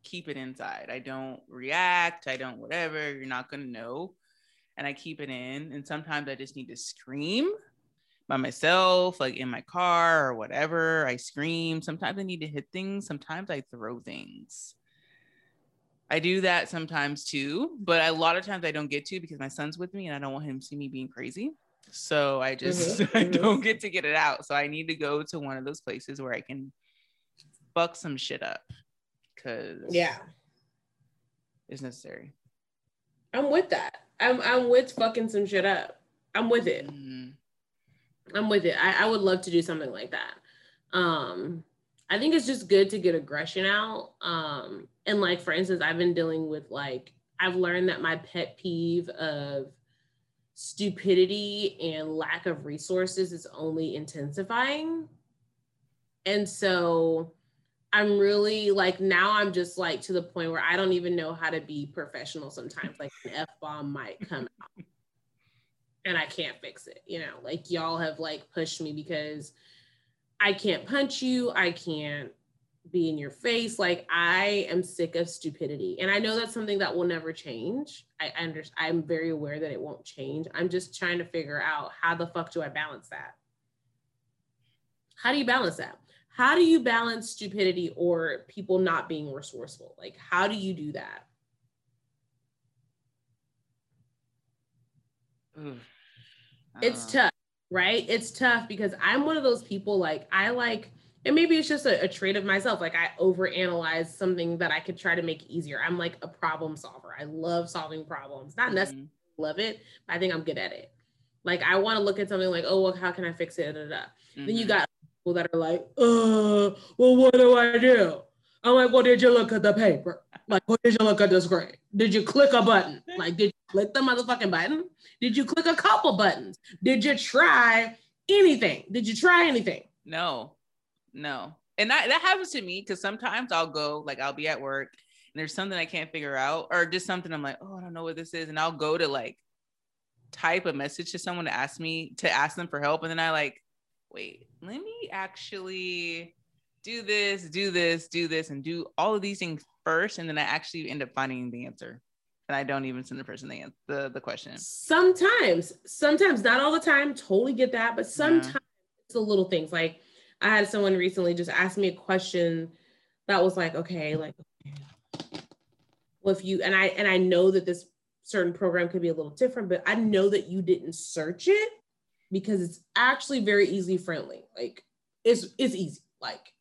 keep it inside. I don't react. I don't whatever. You're not gonna know, and I keep it in. And sometimes I just need to scream by myself, like in my car or whatever. I scream. Sometimes I need to hit things. Sometimes I throw things I do that sometimes too, but a lot of times I don't get to because my son's with me and I don't want him to see me being crazy. So I just mm-hmm. I mm-hmm. don't get to get it out. So I need to go to one of those places where I can fuck some shit up. Cause yeah, it's necessary. I'm with that. I'm I'm with fucking some shit up. I'm with it. Mm-hmm. I'm with it. I, I would love to do something like that. Um, I think it's just good to get aggression out. Um, and like for instance, I've been dealing with like I've learned that my pet peeve of stupidity and lack of resources is only intensifying. And so I'm really like now I'm just like to the point where I don't even know how to be professional sometimes. Like an F bomb might come out and I can't fix it. You know, like y'all have like pushed me because I can't punch you. I can't be in your face. Like I am sick of stupidity. And I know that's something that will never change. I understand. I'm very aware that it won't change. I'm just trying to figure out how the fuck do I balance that? How do you balance that? How do you balance stupidity or people not being resourceful? Like, how do you do that? It's uh. tough right? It's tough because I'm one of those people like I like and maybe it's just a, a, trait of myself. Like I overanalyze something that I could try to make easier. I'm like a problem solver. I love solving problems. Not mm-hmm. necessarily love it, but I think I'm good at it. Like I want to look at something like, oh, well, how can I fix it? Da, da, da. Mm-hmm. Then you mm-hmm. got people that are like, uh, well, what do I do? I'm like, well, did you look at the paper? Like, what did you look at the screen? Did you click a button? Like, did you click the motherfucking button? Did you click a couple buttons? Did you try anything? Did you try anything? No, no. And that, that happens to me because sometimes I'll go, like, I'll be at work and there's something I can't figure out, or just something I'm like, oh, I don't know what this is, and I'll go to like type a message to someone to ask me to ask them for help, and then I like, wait, let me actually do this, do this, do this, and do all of these things first, and then I actually end up finding the answer. And I don't even send the person the the, the question. Sometimes, sometimes, not all the time, totally get that, but mm-hmm. sometimes it's the little things. Like I had someone recently just ask me a question that was like, okay, like well, if you and I and I know that this certain program could be a little different, but I know that you didn't search it because it's actually very easily friendly. Like it's it's easy. Like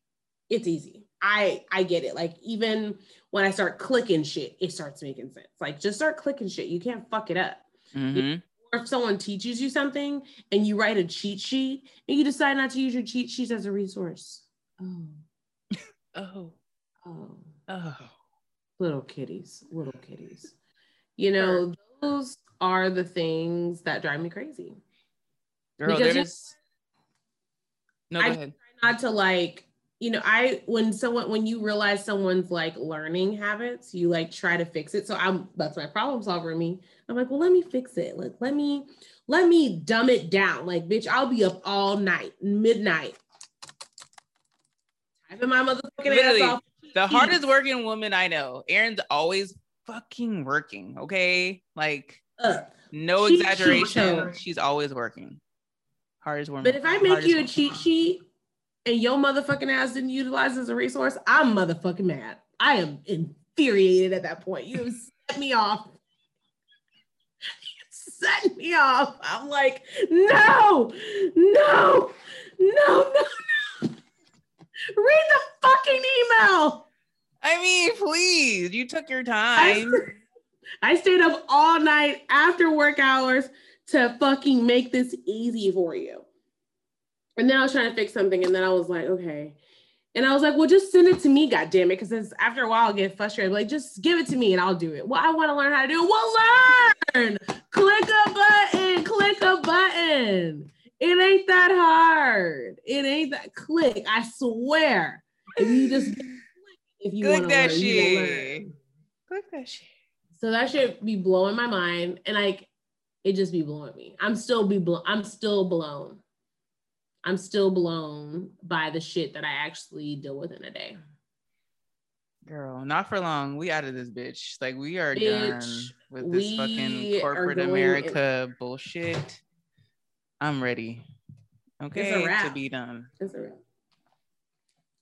it's easy. I I get it. Like even when I start clicking shit, it starts making sense. Like just start clicking shit. You can't fuck it up. Mm-hmm. Or if someone teaches you something and you write a cheat sheet and you decide not to use your cheat sheets as a resource. Oh, Oh, oh, oh. little kitties, little kitties. You know, those are the things that drive me crazy. Girl, Because there's no go I- ahead. not to like you know i when someone when you realize someone's like learning habits you like try to fix it so i'm that's my problem solver me i'm like well let me fix it like let me let me dumb it down like bitch i'll be up all night midnight typing my motherfucking Literally, ass off The hardest working woman I know, Erin's always fucking working. Okay, like up. no sheet exaggeration. though. She's always working. Hardest woman. but if i make you a woman. cheat sheet and your motherfucking ass didn't utilize it as a resource i'm motherfucking mad i am infuriated at that point you have set me off You set me off. I'm like, no, no, no, no, no. Read the fucking email. I mean, please, you took your I, time. I stayed up all night after work hours to fucking make this easy for you. And then I was trying to fix something, and then I was like, okay. And I was like, well, just send it to me, God damn it. Because after a while, I'll get frustrated. Like, just give it to me and I'll do it. Well, I want to learn how to do it. Well, learn. click a button. Click a button. It ain't that hard. It ain't that click. I swear. If you just if you Click want that learn, shit. Click that shit. So that should be blowing my mind, and like it just be blowing me. I'm still be blown. I'm still blown. I'm still blown by the shit that I actually deal with in a day. Girl, not for long. We out of this bitch. Like we are done with this fucking corporate America bullshit. I'm ready. Okay, to wrap. be done. It's a wrap.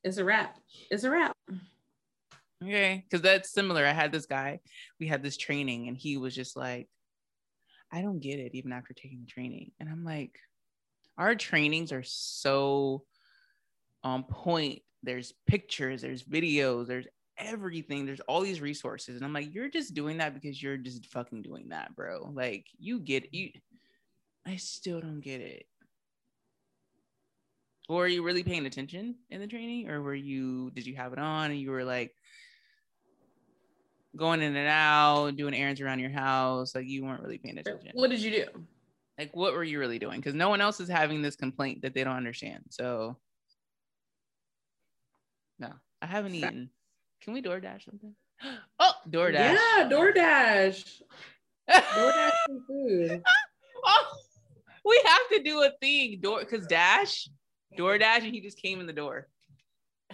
It's a wrap. It's a wrap. Okay, because that's similar. I had this guy. We had this training, and he was just like, "I don't get it," even after taking the training. And I'm like, our trainings are so on point. There's pictures, there's videos, there's everything. There's all these resources, and I'm like, you're just doing that because you're just fucking doing that, bro. Like you get you. I still don't get it. Or are you really paying attention in the training, or were you? Did you have it on and you were like going in and out, doing errands around your house? Like you weren't really paying attention. What did you do? Like what were you really doing? Because no one else is having this complaint that they don't understand. So no, I haven't eaten. Can we DoorDash something? Oh, DoorDash. Yeah, DoorDash. DoorDash food. oh, we have to do a thing, door because Dash, DoorDash, and he just came in the door.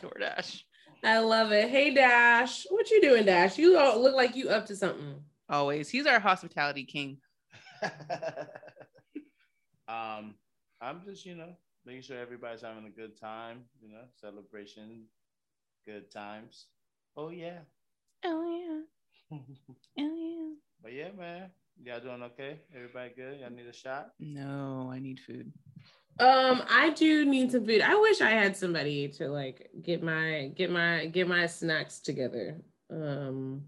DoorDash. I love it. Hey Dash, what you doing, Dash? You all look like you up to something. Always. He's our hospitality king. um, I'm just, you know, making sure everybody's having a good time, you know, celebration, good times. Oh yeah. Oh yeah. Oh yeah. but yeah, man. Y'all doing okay? Everybody good? Y'all need a shot? No, I need food. Um, I do need some food. I wish I had somebody to like get my get my get my snacks together. Um,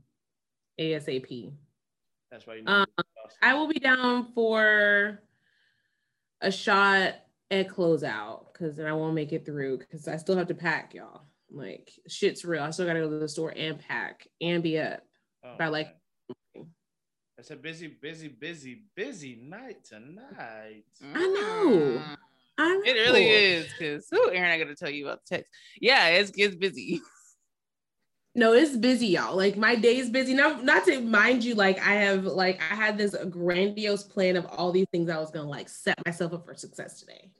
ASAP. That's why you need Um, I will be down for a shot at closeout because then I won't make it through because I still have to pack, y'all. Like shit's real. I still gotta go to the store and pack and be up. Oh, by, like, man. it's a busy, busy, busy, busy night tonight. I know. I. It really is because who Erin, I gotta tell you about the text. Yeah, it's it's busy. No, it's busy, y'all. Like my day's busy. Not not to mind you, like I have like I had this grandiose plan of all these things I was gonna like set myself up for success today.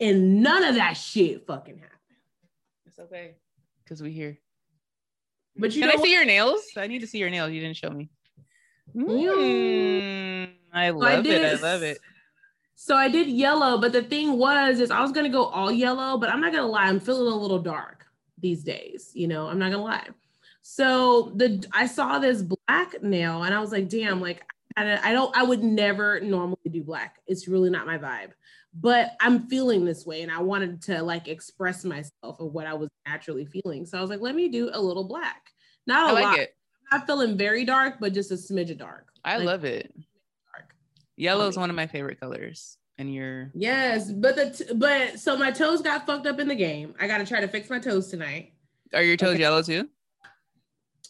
And none of that shit fucking happened. It's okay. Because we here. But you Can I what? see your nails? I need to see your nails. You didn't show me. Mm, I I love it. I love it. So I did yellow, but the thing was, is I was gonna go all yellow, but I'm not gonna lie, I'm feeling a little dark these days. You know, I'm not gonna lie. So the I saw this black nail, and I was like, damn, like I, I don't, I would never normally do black. It's really not my vibe. But I'm feeling this way, and I wanted to like express myself of what I was naturally feeling. So I was like, let me do a little black. Not I a like lot. it. I'm not feeling very dark, but just a smidge of dark. I Like, love it. Yellow is one of my favorite colors. And you're Yes, but the t- but so my toes got fucked up in the game. I got to try to fix my toes tonight. are your toes Okay. yellow too?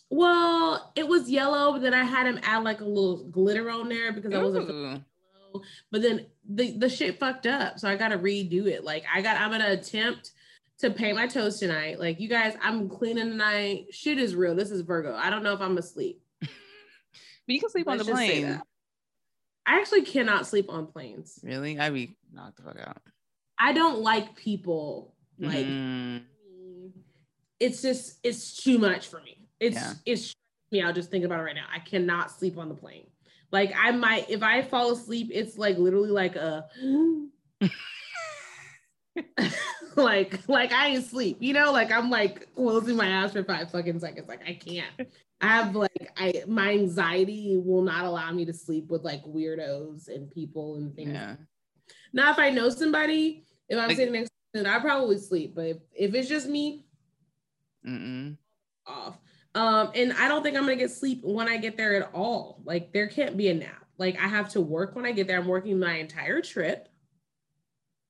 Well, it was yellow, but then I had him add like a little glitter on there because I wasn't yellow. But then the the shit fucked up, so I got to redo it. Like I got, I'm gonna attempt to paint my toes tonight. Like you guys, I'm cleaning tonight. Shit is real. This is Virgo. I don't know if I'm asleep. But you can sleep on Let's the just say plane. I actually cannot sleep on planes. Really? I'd be knocked the fuck out. I don't like people like. Mhm. it's just it's too much for me. It's Yeah. it's me. I'll just think about it right now. I cannot sleep on the plane. Like I might if I fall asleep, it's like literally like a like like I ain't sleep. You know, like I'm like closing my eyes for five fucking seconds. Like I can't. I have like I my anxiety will not allow me to sleep with like weirdos and people and things. yeah. Now if I know somebody, if I'm Like- sitting next to them, I probably sleep. But if, if it's just me, Mm-mm. off. Um, and I don't think I'm gonna get sleep when I get there at all. Like there can't be a nap. Like I have to work when I get there. I'm working my entire trip.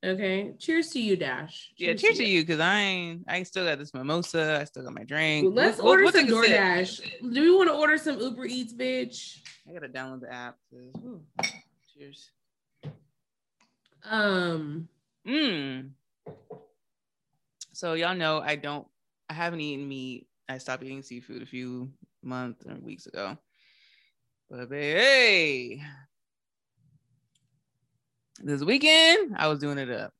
Okay. Cheers to you, Dash. Yeah, cheers to you, because I ain't I still got this mimosa. I still got my drink. Let's We'll- order we'll some. DoorDash. Do we want to order some Uber Eats, bitch? I gotta download the app. ooh, Cheers. Um, Mm. So y'all know I don't I haven't eaten meat. I stopped eating seafood a few months or weeks ago. But hey, this weekend I was doing it up.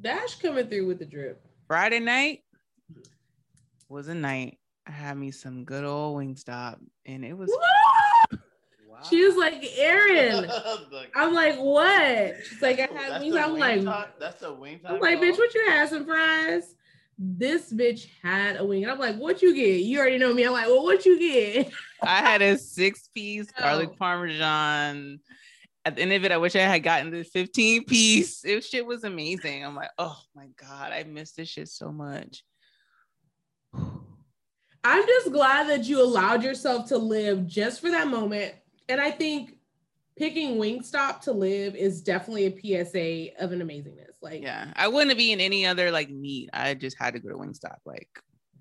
Dash coming through with the drip. Friday night was a night. I had me some good old Wingstop, and it was Wow. She was like, Erin. I'm like, what? She's like, I had that's me. I'm like, time- that's a wing time. I'm like, bitch, call? what you had? Some fries? This bitch had a wing. And I'm like, what you get? You already know me. I'm like, well, what you get? I had a six piece garlic parmesan. At the end of it, I wish I had gotten the 15 piece. It shit was amazing. I'm like, oh my God, I miss this shit so much. I'm just glad that you allowed yourself to live just for that moment. And I think picking Wingstop to live is definitely a PSA of an amazingness. Like, Yeah. I wouldn't be in any other like meat. I just had to go to Wingstop. Like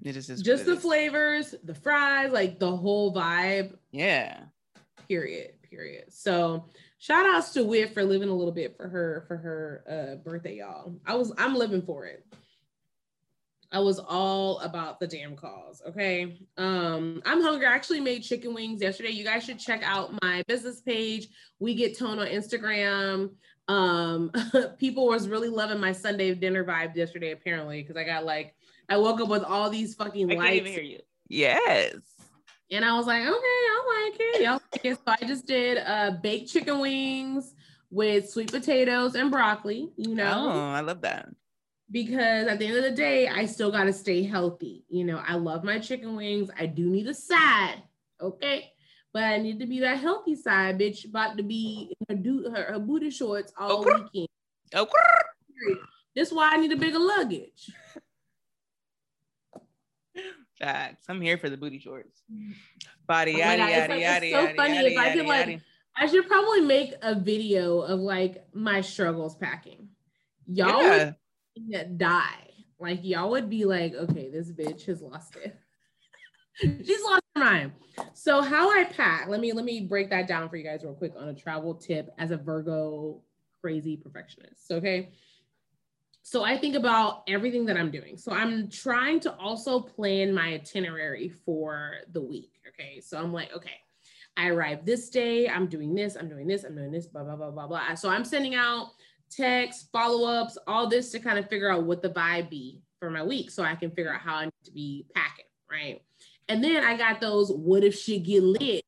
it just is. just the is. flavors, the fries, like the whole vibe. Yeah. Period. Period. So shout outs to Wit for living a little bit for her for her uh birthday, y'all. I was I'm living for it. I was all about the damn cause. Okay. Um, I'm hungry. I actually made chicken wings yesterday. You guys should check out my business page. We get tone on Instagram. Um, people was really loving my Sunday dinner vibe yesterday, apparently, because I got like I woke up with all these fucking I lights. even hear you. Yes. And I was like, okay, I like it. Y'all like it. So I just did uh baked chicken wings with sweet potatoes and broccoli, you know, Oh, I love that. because at the end of the day, I still got to stay healthy. You know, I love my chicken wings. I do need a side, okay? But I need to be that healthy side, bitch. About to be in her, do- her, her booty shorts all Okay. weekend. Okay. Period. That's why I need a bigger luggage. Facts. I'm here for the booty shorts. Mm. Body, Oh my yada, it's yada, yada, it's so yada, funny yada, if I yada, could, like. I should probably make a video of like my struggles packing. Y'all Yeah. that die. Like y'all would be like, okay, this bitch has lost it. She's lost her mind. So how I pack, let me let me break that down for you guys real quick on a travel tip as a Virgo crazy perfectionist. Okay. So I think about everything that I'm doing. So I'm trying to also plan my itinerary for the week. Okay. So I'm like, okay, I arrive this day. I'm doing this. I'm doing this. I'm doing this. Blah blah blah blah blah. So I'm sending out texts, follow ups, all this to kind of figure out what the vibe be for my week, so I can figure out how I need to be packing. Right. And then I got those. What if she get lit?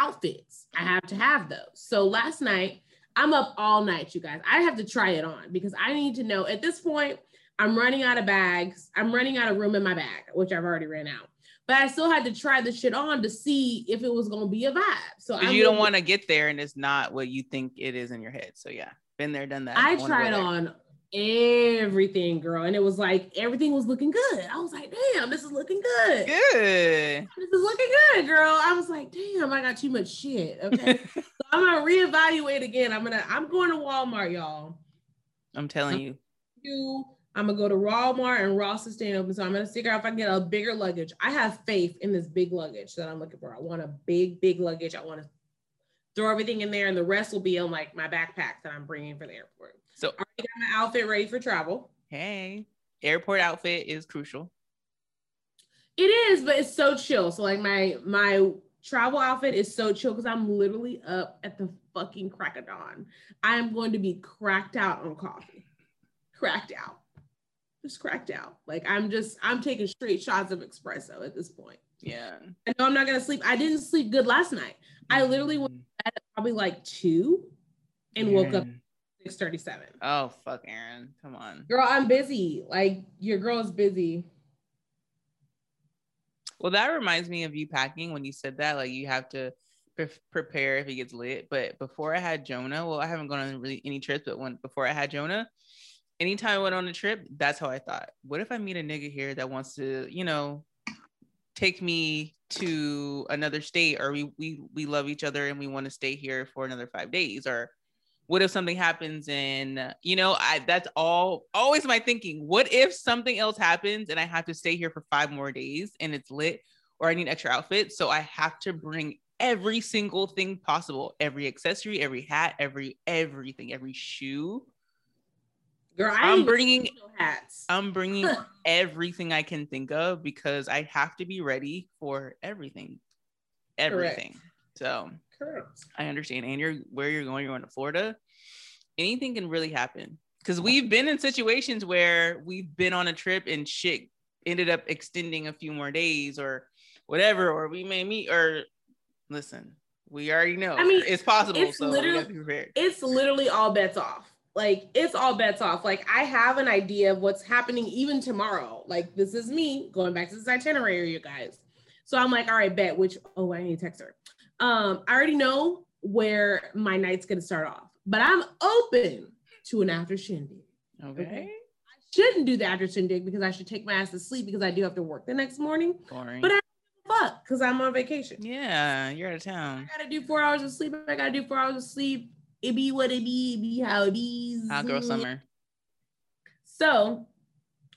outfits. I have to have those. So last night, I'm up all night, you guys. I have to try it on because I need to know at this point, I'm running out of bags. I'm running out of room in my bag, which I've already ran out. But I still had to try the shit on to see if it was gonna be a vibe. So you don't want to get there and it's not what you think it is in your head. So yeah, been there, done that. I, I tried on everything, girl. And it was like everything was looking good. I was like, damn, this is looking good. Good. This is looking good, girl. I was like, damn, I got too much shit. Okay. so I'm gonna reevaluate again. I'm gonna I'm going to Walmart, y'all. I'm telling you. You I'm gonna go to Walmart and Ross is staying open. So I'm gonna figure out if I can get a bigger luggage. I have faith in this big luggage that I'm looking for. I want a big, big luggage. I want to throw everything in there, and the rest will be on like my backpack that I'm bringing for the airport. So I already got my outfit ready for travel. Hey, airport outfit is crucial. It is, but it's so chill. So like my my travel outfit is so chill because I'm literally up at the fucking crack of dawn. I am going to be cracked out on coffee. Cracked out. Just cracked out. Like I'm just I'm taking straight shots of espresso at this point. Yeah. I know I'm not gonna sleep. I didn't sleep good last night. I literally mm. went to bed at probably like two and woke up 637. Oh fuck, Erin. Come on. Girl, I'm busy. Like your girl is busy. Well, that reminds me of you packing when you said that. Like you have to pre- prepare if it gets lit. But before I had Jonah, well, I haven't gone on really any trips, but when before I had Jonah, anytime I went on a trip, that's how I thought. What if I meet a nigga here that wants to, you know, take me to another state or we we we love each other and we want to stay here for another five days or what if something happens and uh, you know i that's all always my thinking what if something else happens and i have to stay here for five more days and it's lit or i need extra outfits so i have to bring every single thing possible every accessory every hat every everything every shoe Girl, I am bringing hats. I'm bringing everything I can think of because I have to be ready for everything, everything. Correct. So Correct. I understand. And you're where you're going, you're going to Florida. Anything can really happen. Because we've been in situations where we've been on a trip and shit ended up extending a few more days or whatever, or we may meet or listen, we already know. I mean, it's possible. It's so literally, It's literally all bets off. Like it's all bets off. Like I have an idea of what's happening even tomorrow. Like this is me going back to this itinerary, you guys. So I'm like, all right, bet. Which oh, I need to text her. Um, I already know where my night's gonna start off, but I'm open to an after shindig. Okay. okay? I shouldn't do the after shindig because I should take my ass to sleep because I do have to work the next morning. Boring. But I fuck because I'm on vacation. Yeah, you're out of town. I gotta do four hours of sleep. I gotta do four hours of sleep. It be what it be, it be how it is. Hot girl summer. So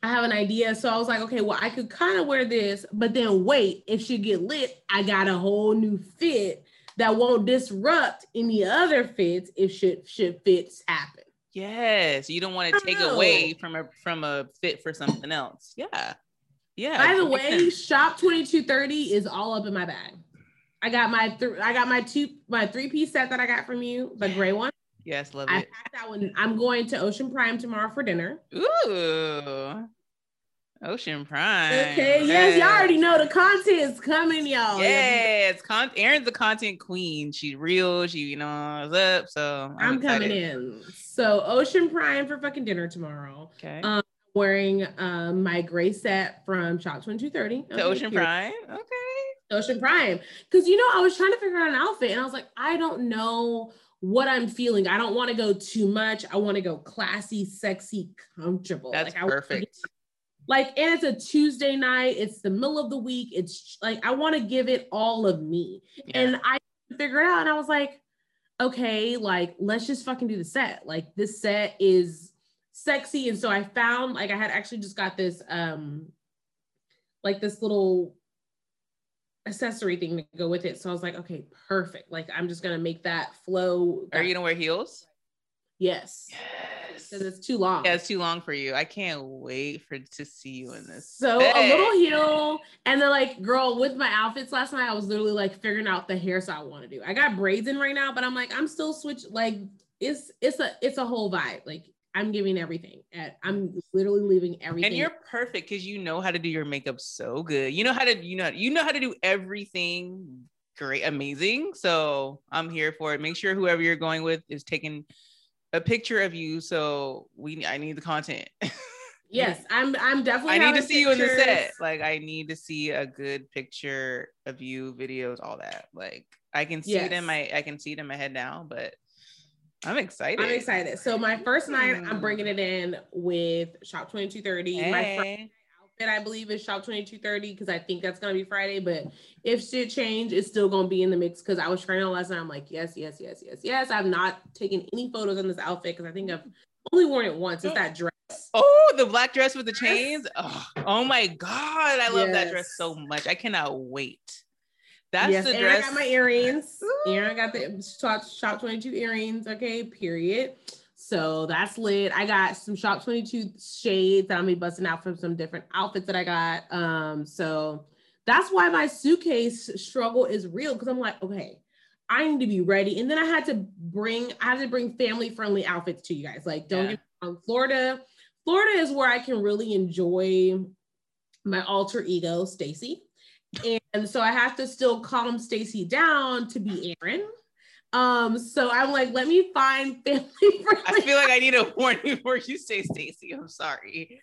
I have an idea. So I was like, okay, well, I could kind of wear this, but then wait, if she get lit, I got a whole new fit that won't disrupt any other fits if should should fits happen. Yes, you don't want to take oh. away from a from a fit for something else. Yeah. Yeah. By the way, sense. shop 2230 is all up in my bag. I got my th- I got my two my three piece set that I got from you, the gray one. Yes, love I it. that one. I'm going to Ocean Prime tomorrow for dinner. Ooh. Ocean Prime. Okay. Yes, y'all already know the content's coming, y'all. Yes, con. Erin's a content queen. She's real. She, you know, is up. So I'm, I'm coming in. So Ocean Prime for fucking dinner tomorrow. Okay. Um, wearing um my gray set from Shop 2230. Okay, Ocean Prime. Okay. Ocean Prime. Because you know, I was trying to figure out an outfit and I was like, I don't know what I'm feeling. I don't want to go too much. I want to go classy, sexy, comfortable. That's like, perfect. like, and it's a Tuesday night. It's the middle of the week. It's like I want to give it all of me. Yeah. And I figured out, and I was like, okay, like let's just fucking do the set. Like this set is sexy. And so I found like I had actually just got this um like this little accessory thing to go with it. So I was like, okay, perfect. Like I'm just gonna make that flow. Are you gonna wear heels? Yes. Yes. Because it's too long. Yeah, it's too long for you. I can't wait for to see you in this. So bed. a little heel, and then like, girl, with my outfits last night, I was literally like figuring out the hairstyle I want to do. I got braids in right now, but I'm like, I'm still switch. Like, it's it's a it's a whole vibe. Like, I'm giving everything. At I'm literally leaving everything. and you're perfect because you know how to do your makeup so good. You know how to you know you know how to do everything great, amazing. So I'm here for it. Make sure whoever you're going with is taking a picture of you. So we I need the content. yes, I'm I'm definitely. I need to see you in the set. Like I need to see a good picture of you, videos, all that. Like I can see it Yes. in my I can see it in my head now, but I'm excited. I'm excited. So my first night, I'm Hmm. bringing it in with Shop 2230. My first outfit, I believe, is Shop 2230 because I think that's gonna be Friday. But if shit change, it's still gonna be in the mix because I was trying on last night. I'm like, yes, yes, yes, yes, yes. I've not taken any photos in this outfit because I think I've only worn it once. It's that dress. Oh, the black dress with the chains. Oh, oh my god, I love that dress so much. I cannot wait. That's yes, the and dress. I got my earrings. I got the shop, shop 22 earrings. Okay, period. So that's lit. I got some shop 22 shades that I'm gonna be busting out from some different outfits that I got. Um, so that's why my suitcase struggle is real because I'm like, okay, I need to be ready. And then I had to bring, I had to bring family friendly outfits to you guys. Like, don't Yeah. get me wrong, Florida. Florida is where I can really enjoy my alter ego, Stacy. And so I have to still calm Stacy down to be Erin. Um, so I'm like, let me find family friendly. I feel like I need a warning before you say Stacy. I'm sorry.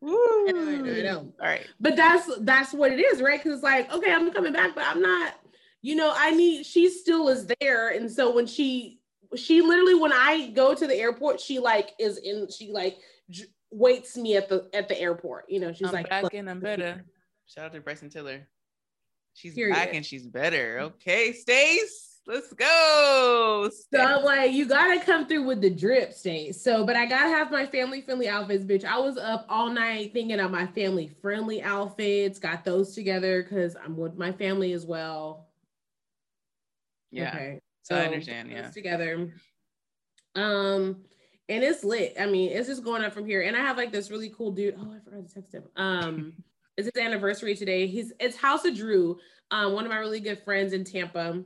Woo. I know, I know, I know. All right. But that's that's what it is, right? Because it's like, okay, I'm coming back, but I'm not, you know, I need she still is there. And so when she she literally when I go to the airport, she like is in she like j- waits me at the at the airport. You know, she's like, I'm like back and I'm better. Shout out to Bryson Tiller. She's Period. back and she's better. Okay, Stace. Let's go. So I'm like, you gotta come through with the drip state. So, but I gotta have my family friendly outfits, bitch. I was up all night thinking of my family friendly outfits, got those together because I'm with my family as well. yeah. Okay. I understand, yeah. Together. Um, and it's lit. I mean, it's just going up from here. And I have like this really cool dude. Oh, I forgot to text him. Um, it's his anniversary today. He's it's House of Drew, um, one of my really good friends in Tampa.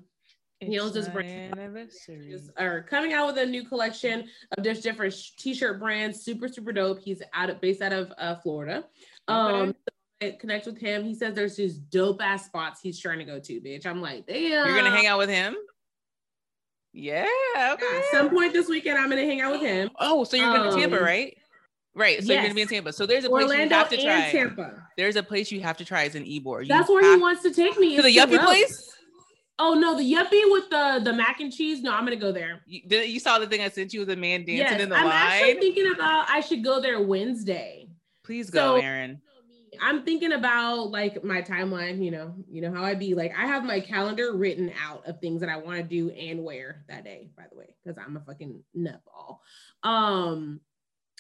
He owns this brand. anniversary. Just are coming out with a new collection of just different sh- t-shirt brands. Super, super dope. He's out of based out of uh, Florida. Um, so connect with him. He says there's these dope ass spots he's trying to go to, bitch. I'm like, damn. You're gonna hang out with him? Yeah. Okay. At some point this weekend, I'm gonna hang out with him. Oh, so you're going to Tampa, Um, right? Right. So you're gonna be in. Tampa. So there's a place you have to try. Tampa. There's a place you have to try. It's an Ybor. You That's where he wants to take me. to the is yuppie place. Oh no, the yuppie with the the mac and cheese. No, I'm gonna go there. You, did, you saw the thing I sent you with the man dancing Yes, in the I'm actually thinking about I should go there Wednesday. Please go, So- Erin. I'm thinking about like my timeline, you know, you know how I be like I have my calendar written out of things that I want to do and wear that day, by the way, because I'm a fucking nutball. Um,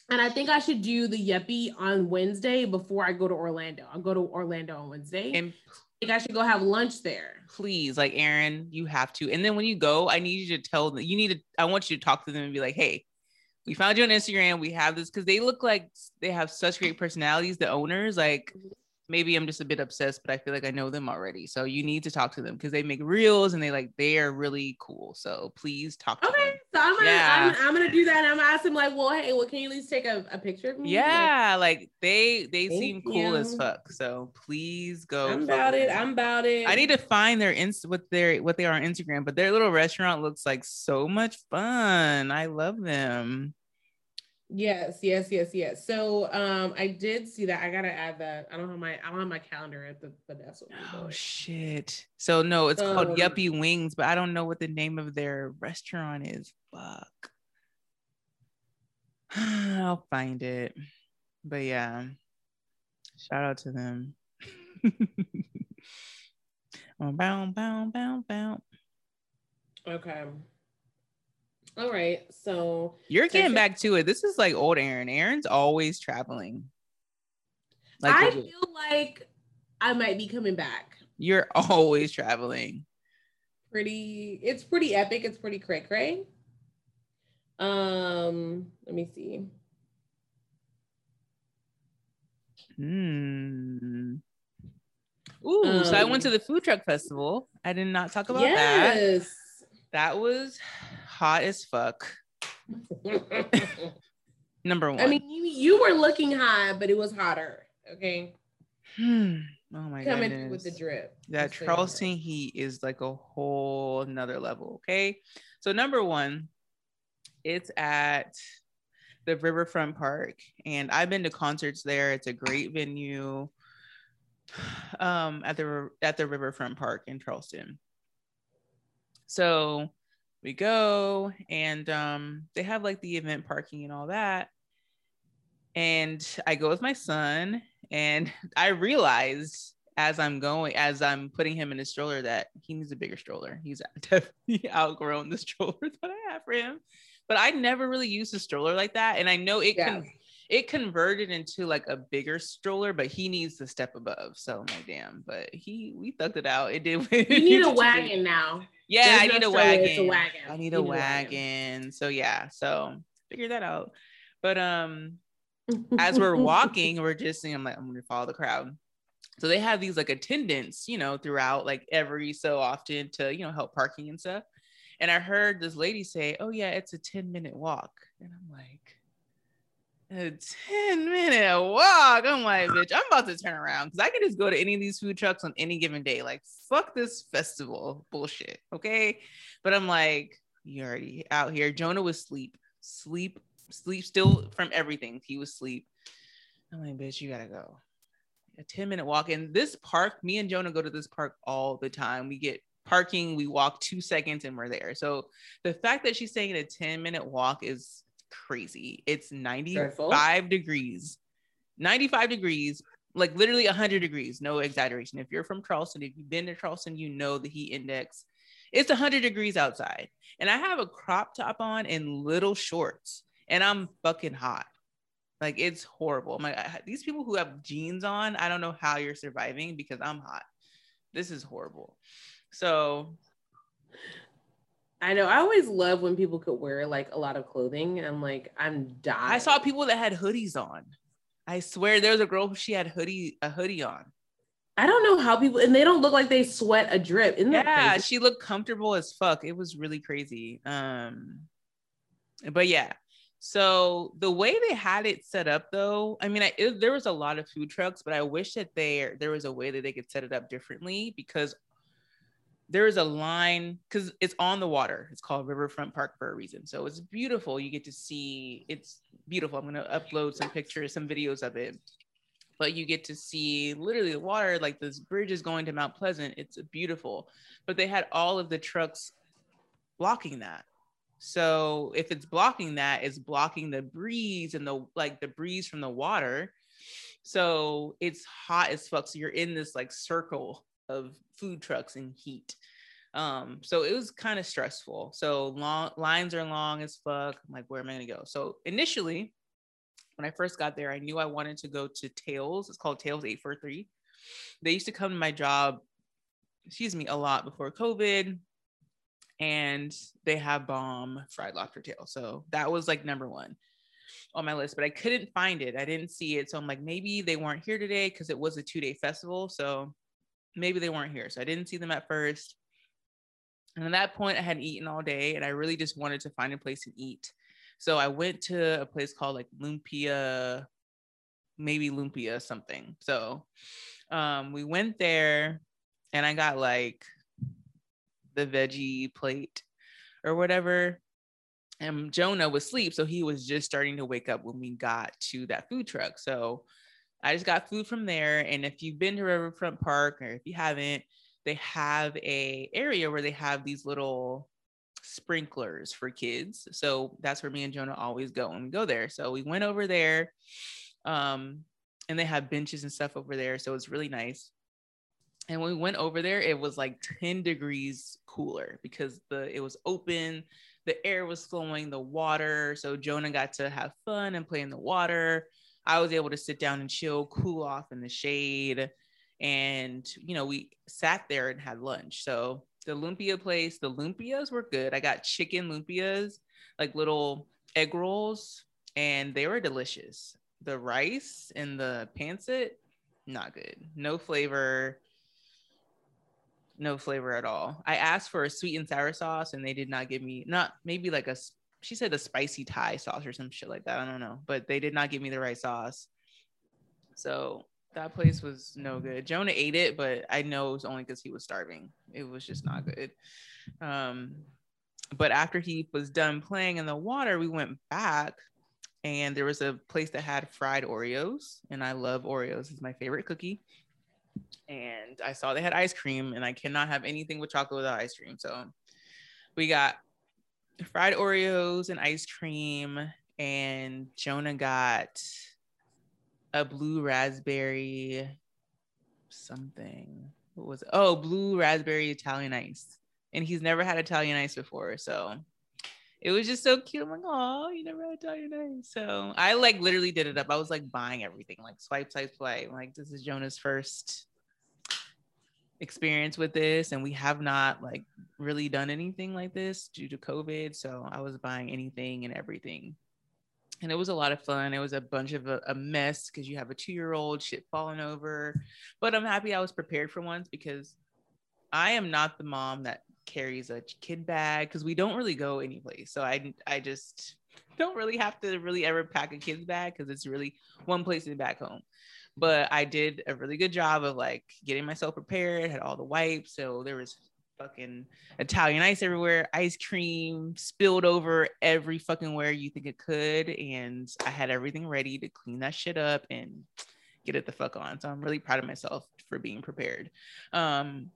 and I think I should do the yuppie on Wednesday before I go to Orlando. I'll go to Orlando on Wednesday. And I think I should go have lunch there. please, like Erin, you have to. And then when you go, I need you to tell them. You need to. I want you to talk to them and be like, "Hey, we found you on Instagram. We have this because they look like they have such great personalities. The owners, like." Maybe I'm just a bit obsessed, but I feel like I know them already. So you need to talk to them because they make reels and they like they are really cool. So please talk to them. Okay, them. so I'm gonna Yeah. I'm, I'm gonna do that. And I'm gonna ask them like, well, hey, well, can you at least take a, a picture of me? Yeah, like they they Thank seem cool as fuck. So please go. I'm about it. them. I'm about it. I need to find their inst what their what they are on Instagram, but their little restaurant looks like so much fun. I love them. Yes, yes, yes, yes. So um I did see that. I gotta add that. I don't have my I don't have my calendar at the, the desk. with me, Oh shit. So no, it's called Yuppie Wings, but I don't know what the name of their restaurant is. Fuck. I'll find it. But yeah. Shout out to them. oh, bow, bow, bow, bow. Okay. All right. So You're getting back to it. This is like old Erin. Erin's always traveling. Like I legit. feel like I might be coming back. you're always traveling. Pretty, it's pretty epic. It's pretty cray cray. Um, let me see. Hmm. Ooh, so I went to Um, the food truck festival. I did not talk about that. Yes. That was hot as fuck. Number one. I mean, you, you were looking hot, but it was hotter. Okay. Hmm. oh my god. Coming goodness. with the drip. that Just so you. Charleston heat is like a whole another level. Okay. So number one, it's at the Riverfront Park, and I've been to concerts there. It's a great venue. Um, at the at the Riverfront Park in Charleston. So we go and um they have like the event parking and all that. And I go with my son, and I realized as I'm going, as I'm putting him in his stroller, that he needs a bigger stroller. He's definitely outgrown the stroller that I have for him. But I never really used a stroller like that. And I know it Yeah. can it converted into like a bigger stroller, but he needs to step above. So I'm like, damn, but he we thugged it out. It did. You need a wagon now. Yeah, There's I no need a it's a wagon. wagon. I need a need a wagon. wagon. So yeah, so figure that out. But um as we're walking, we're just saying, I'm like, I'm gonna follow the crowd. So they have these like attendants, you know, throughout like every so often to, you know, help parking and stuff. And I heard this lady say, Oh yeah, it's a 10 minute walk. And I'm like, a 10 minute walk. I'm like, bitch, I'm about to turn around because I can just go to any of these food trucks on any given day. Like, fuck this festival bullshit. Okay. But I'm like, you already out here. Jonah was sleep, sleep, sleep still from everything. He was sleep. I'm like, bitch, you gotta go. A 10 minute walk. in this park, me and Jonah go to this park all the time. We get parking, we walk two seconds and we're there. So the fact that she's saying a 10 minute walk is crazy. It's 95 Stressful. degrees, 95 degrees, like literally 100 degrees, no exaggeration. If you're from Charleston, if you've been to Charleston, you know the heat index. It's 100 degrees outside. And I have a crop top on and little shorts, and I'm fucking hot. Like it's horrible. I'm like, these people who have jeans on, I don't know how you're surviving because I'm hot. This is horrible. So I know. I always love when people could wear like a lot of clothing. I'm like, I'm dying. I saw people that had hoodies on. I swear there was a girl who she had hoodie a hoodie on. I don't know how people, and they don't look like they sweat a drip. Isn't that Yeah, she looked comfortable as fuck. It was really crazy. Um, but yeah. So the way they had it set up, though, I mean, I, it, there was a lot of food trucks, but I wish that there there was a way that they could set it up differently because there is a line because it's on the water. It's called Riverfront Park for a reason. So it's beautiful. You get to see. It's beautiful. I'm gonna upload some pictures, some videos of it. But you get to see literally the water. Like this bridge is going to Mount Pleasant. It's beautiful. But they had all of the trucks blocking that. So if it's blocking that, it's blocking the breeze and the like the breeze from the water. So it's hot as fuck. So you're in this like circle of food trucks and heat. Um, so it was kind of stressful. So long lines are long as fuck. I'm like, where am I gonna go? So initially, when I first got there, I knew I wanted to go to Tails. It's called Tails 843. They used to come to my job, excuse me, a lot before COVID. And they have bomb fried lobster tail. So that was like number one on my list, but I couldn't find it. I didn't see it. So I'm like, maybe they weren't here today because it was a two day festival. So maybe they weren't here. So I didn't see them at first. And at that point, I hadn't eaten all day and I really just wanted to find a place to eat. So I went to a place called like Lumpia, maybe Lumpia something. So um, we went there and I got like the veggie plate or whatever. And Jonah was asleep. So he was just starting to wake up when we got to that food truck. So I just got food from there. And if you've been to Riverfront Park or if you haven't, they have a area where they have these little sprinklers for kids. So that's where me and Jonah always go we go there. So we went over there. Um, and they have benches and stuff over there. So it's really nice. And when we went over there, it was like 10 degrees cooler because the it was open, the air was flowing, the water. So Jonah got to have fun and play in the water. I was able to sit down and chill, cool off in the shade. And, you know, we sat there and had lunch. So the lumpia place, the lumpias were good. I got chicken lumpias. like little egg rolls, and they were delicious. The rice and the pancit, not good. No flavor. No flavor at all. I asked for a sweet and sour sauce, and they did not give me not maybe like a she said a spicy Thai sauce or some shit like that. I don't know, but they did not give me the right sauce. So that place was no good. Jonah ate it, but I know it was only because he was starving. It was just not good. Um, but after he was done playing in the water, we went back and there was a place that had fried Oreos, and I love Oreos. It's my favorite cookie. And I saw they had ice cream, and I cannot have anything with chocolate without ice cream. So we got fried Oreos and ice cream, and Jonah got a blue raspberry something. What was it? Oh, blue raspberry Italian ice. And he's never had Italian ice before. So it was just so cute. I'm like, oh, you never had Italian ice. So I like literally did it up. I was like buying everything, like swipe, swipe, swipe. Like this is Jonah's first experience with this. And we have not like really done anything like this due to COVID. So I was buying anything and everything and it was a lot of fun. It was a bunch of a, a mess because you have a two year old shit falling over. But I'm happy I was prepared for once because I am not the mom that carries a kid bag because we don't really go anyplace. So I I just don't really have to really ever pack a kid's bag because it's really one place and back home. But I did a really good job of like getting myself prepared, had all the wipes. So there was fucking Italian ice everywhere, ice cream spilled over every fucking where you think it could. And I had everything ready to clean that shit up and get it the fuck on. So I'm really proud of myself for being prepared. Um,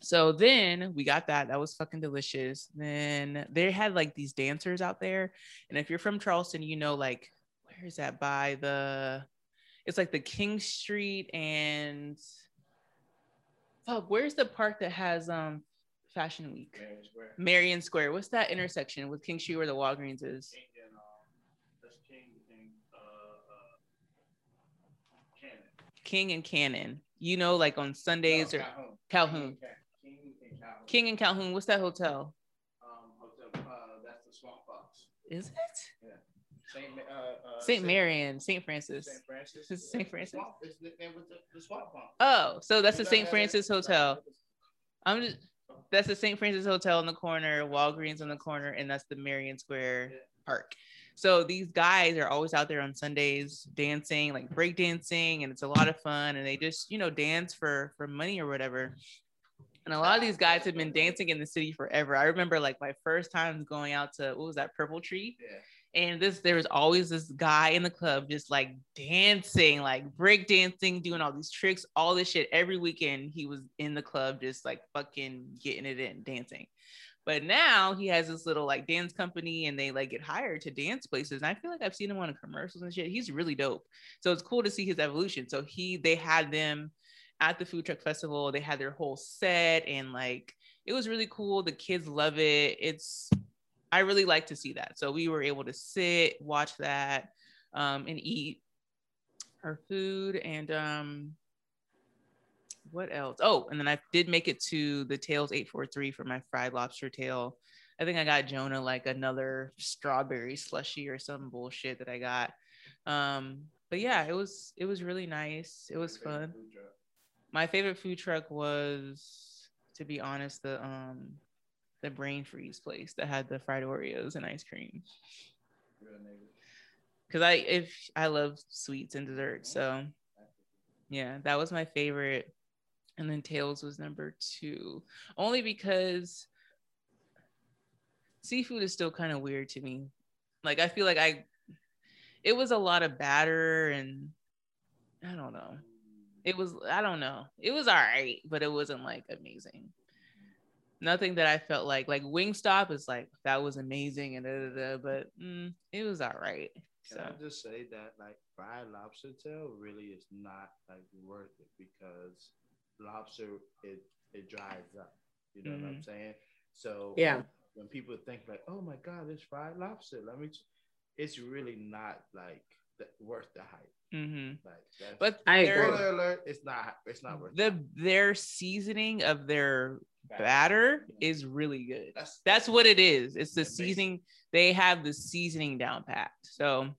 so then we got that. That was fucking delicious. Then they had like these dancers out there. And if you're from Charleston, you know, like, where is that by the, it's like the King Street and fuck, where's the park that has um Fashion Week? Marion Square. Marion Square. What's that intersection with King Street where the Walgreens is? King and, um, King, and, uh, uh, Cannon. King and Cannon. You know, like on Sundays no, or Calhoun. Calhoun. King, and Calhoun. King and Calhoun. What's that hotel? Um, hotel. Uh, that's the Swamp Fox. Is it? Yeah. Saint, uh, uh, Saint Marian, Saint Francis. Saint Francis. Saint Francis. It's the, the swamp Oh, so that's the Saint Francis Hotel. I'm just. That's the St. Francis Hotel in the corner, Walgreens in the corner, and that's the Marion Square yeah. Park. So these guys are always out there on Sundays dancing, like break dancing, and it's a lot of fun. And they just, you know, dance for for money or whatever. And a lot of these guys have been dancing in the city forever. I remember like my first time going out to what was that Purple Tree? Yeah and this there was always this guy in the club just like dancing like break dancing doing all these tricks all this shit. Every weekend he was in the club just like fucking getting it in dancing. But now he has this little like dance company and they like get hired to dance places. And i feel like i've seen him on commercials and shit. He's really dope. So it's cool to see his evolution. So he they had them at the food truck festival. They had their whole set and like it was really cool. The kids love it. It's I really like to see that. So we were able to sit, watch that, um, and eat our food. And um, what else? Oh, and then I did make it to the Tails 843 for my fried lobster tail. I think I got Jonah like another strawberry slushy or some bullshit that I got. Um, but yeah, it was it was really nice. It was fun. My favorite food truck was, to be honest, the um the brain freeze place that had the fried Oreos and ice cream. Cause I if I love sweets and desserts, so yeah, that was my favorite. And then Tails was number two, only because seafood is still kind of weird to me. Like I feel like I, it was a lot of batter and I don't know. It was I don't know. It was all right, but it wasn't like amazing nothing that I felt like like Wingstop is like that was amazing and da, da, da, but mm, it was all right. Can so. I just say that like fried lobster tail really is not like worth it because lobster it it dries up. You know mm-hmm. what I'm mm-hmm. saying? So yeah, when people think like, oh my god, it's fried lobster, let me. It's really not like the, worth the hype. Mm-hmm. Like, but I spoiler alert, it's not. It's not worth the it. their seasoning of their batter is really good. That's That's what it is. It's the The basic. seasoning. They have the seasoning down pat. So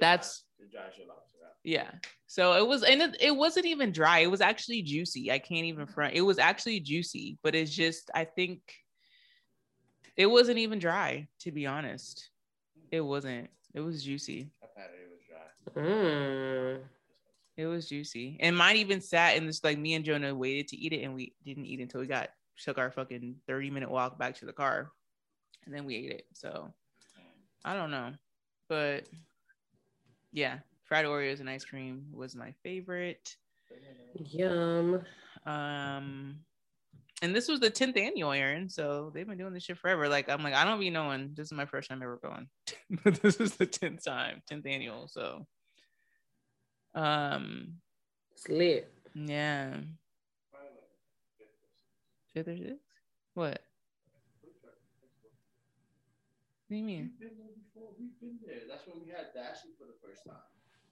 That's- it dries your lobster out. yeah. So it was, and it, it wasn't even dry. It was actually juicy. I can't even front. It was actually juicy, but it's just, I think it wasn't even dry, to be honest. It wasn't. It was juicy. I've had it, it was dry. Mm. It was juicy. And mine even sat in this like me and Jonah waited to eat it and we didn't eat until we got took our fucking 30 minute walk back to the car. And then we ate it. So I don't know. But yeah, fried Oreos and ice cream was my favorite. Yum. Um and this was the 10th annual Erin, so they've been doing this shit forever. Like I'm like, I don't be knowing. This is my first time ever going. but this is the 10th time, 10th annual. So um It's lit. yeah. Fifth or sixth? What? What do you mean? We've been there before. We've been there. That's when we had Dashy for the first time.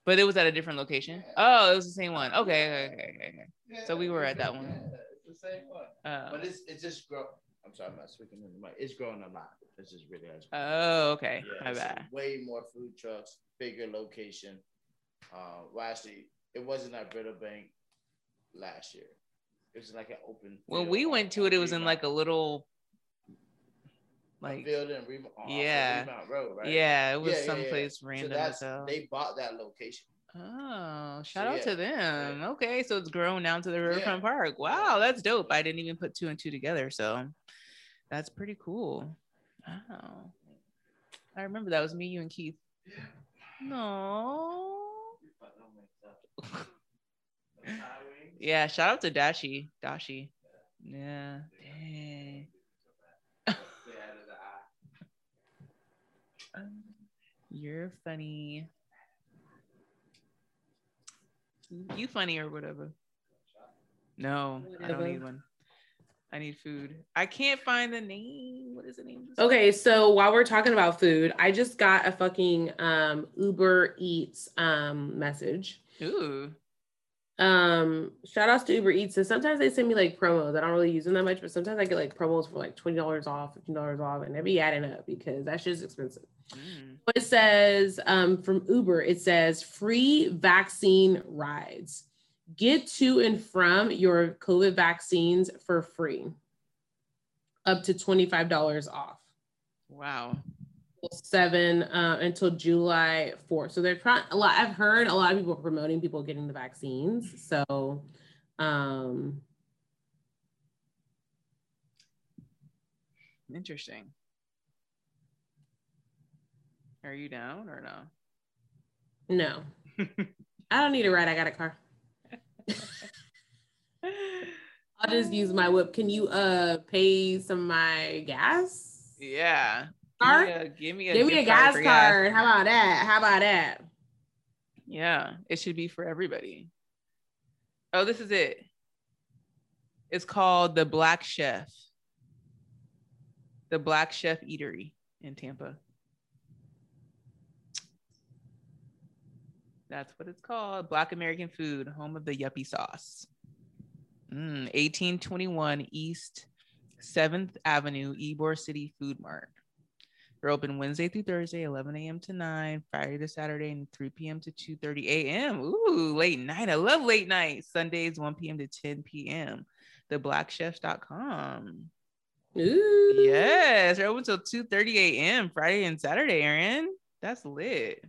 But it was at a different location. Oh, it was the same one. Okay, okay, okay, okay. Yeah, So we were at that yeah, one. It's the same one. Uh, But it's it's just grow. I'm sorry, I'm not speaking in the mic. It's growing a lot. It's just really has. oh, okay. Yeah, My bad. Way more food trucks, bigger location. Uh, well, actually, it wasn't at Brittlebank last year. It was like an open. When field we went to it, it was in like a little, like field in Remount, off Yeah. Remount Road, right? yeah, it was Yeah, yeah, yeah. someplace So random that's they bought that location. Oh, shout So, out yeah, to them. Okay, so it's grown down to the Riverfront Yeah. Park. Wow, that's dope. I didn't even put two and two together, so that's pretty cool. Wow. I remember that was me, you, and Keith. No. Yeah, shout out to Dashi. Dashi. Yeah. Dang. You're funny. You funny or whatever. No, I don't need one. I need food. I can't find the name. What is the name? Okay, so while we're talking about food, I just got a fucking um Uber Eats um message. Ooh. Um, shout outs to Uber Eats. And sometimes they send me like promos. I don't really use them that much, but sometimes I get like promos for like twenty dollars off, fifteen dollars off, and they be adding up because that shit's expensive. Mm. It says um, from Uber, it says free vaccine rides. Get to and from your COVID vaccines for free, up to $25 off. Wow. Seven uh, until July 4th. So they're trying a lot. I've heard a lot of people promoting people getting the vaccines. So, um, Interesting. Are you down or no? no, I don't need a ride. I got a car. I'll just use my whip. Can you uh pay some of my gas? yeah. Car? Give me a, give me a, Give me a gift card gas card. How about that? How about that? Yeah, it should be for everybody. Oh, this is it. It's called the Black Chef. The Black Chef Eatery in Tampa. That's what it's called. Black American food, home of the yuppie sauce. Mm, 1821 East 7th Avenue, Ybor City Food Mart. They're open Wednesday through Thursday, 11 a.m. to 9, Friday to Saturday, and 3 p.m. to 2:30 a.m. Ooh, late night. I love late night. Sundays, 1 p.m. to 10 p.m. Theblackchefs.com. Ooh. Yes, they're open till 2:30 a.m. Friday and Saturday, Erin. That's lit.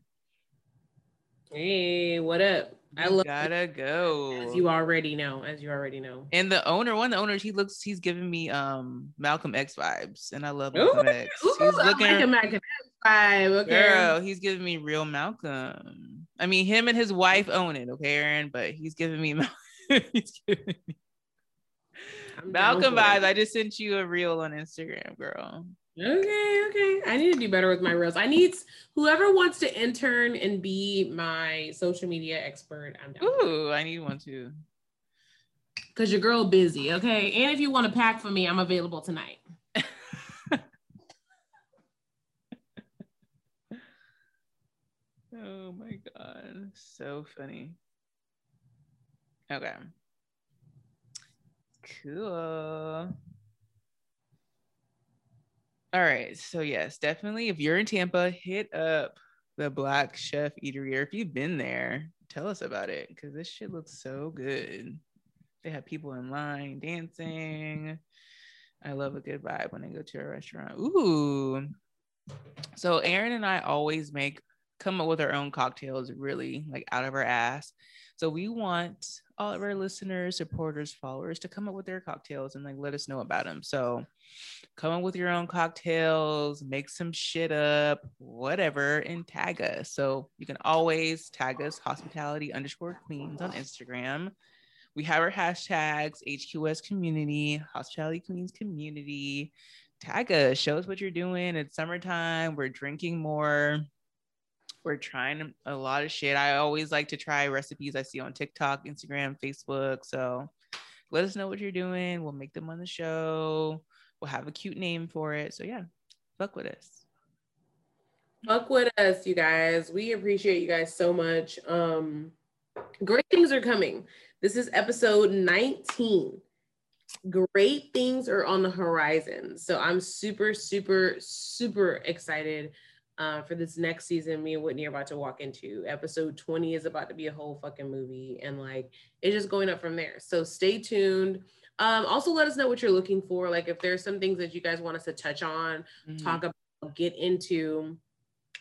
Hey, what up? I You love gotta as go. you already know. As you already know. And the owner, one of the owners, he looks, he's giving me um Malcolm X vibes, and I love Ooh, Malcolm X. ooh, He's looking, like a Mac and five. Okay. girl, he's giving me real Malcolm. I mean, him and his wife own it, okay, Erin, but he's giving me he's giving me Malcolm vibes. I just sent you a reel on Instagram, girl. Okay, okay. I need to do better with my reels. I need whoever wants to intern and be my social media expert. I'm down. Ooh, I need one too. Cause your girl busy. Okay. And if you want to pack for me, I'm available tonight. Oh my god, so funny. Okay. Cool. All right. So yes, definitely. If you're in Tampa, hit up the Black Chef Eatery, or if you've been there, tell us about it because this shit looks so good. They have people in line dancing. I love a good vibe when I go to a restaurant. Ooh. So Erin and I always make come up with our own cocktails really like out of our ass. So we want all of our listeners, supporters, followers to come up with their cocktails and like let us know about them. So come up with your own cocktails, make some shit up, whatever, and tag us. So you can always tag us hospitality underscore queens on Instagram. We have our hashtags HQS community, hospitality queens community. Tag us, show us what you're doing. It's summertime. We're drinking more we're trying a lot of shit. I always like to try recipes I see on TikTok, Instagram, Facebook. So let us know what you're doing. We'll make them on the show. We'll have a cute name for it. So yeah, fuck with us. Fuck with us, you guys. We appreciate you guys so much. Um, great things are coming. This is episode 19. Great things are on the horizon. So I'm super, super, super excited uh, for this next season, me and Whitney are about to walk into. Episode 20 is about to be a whole fucking movie, and like it's just going up from there. So stay tuned. Um, also, let us know what you're looking for. Like, if there's some things that you guys want us to touch on, mm-hmm. talk about, get into.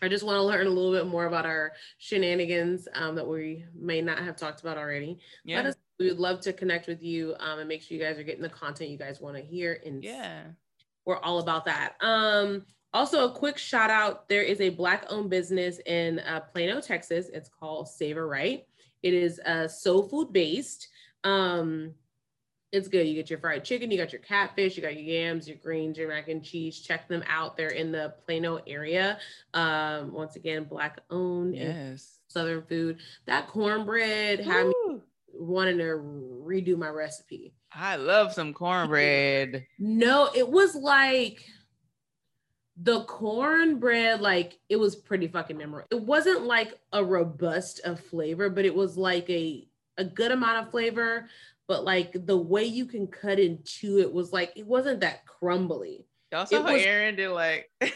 I just want to learn a little bit more about our shenanigans um, that we may not have talked about already. Yeah. Let us. We would love to connect with you um, and make sure you guys are getting the content you guys want to hear. And yeah, we're all about that. Um, also, a quick shout out there is a Black owned business in uh, Plano, Texas. It's called Savor Right. It is uh, soul food based. Um, it's good. You get your fried chicken, you got your catfish, you got your yams, your greens, your mac and cheese. Check them out. They're in the Plano area. Um, once again, black owned. Yes. Southern food. That cornbread had me wanting to redo my recipe. I love some cornbread. no, it was like the cornbread, like it was pretty fucking memorable. It wasn't like a robust of flavor, but it was like a a good amount of flavor. But like the way you can cut into it was like it wasn't that crumbly. Y'all saw how Erin did like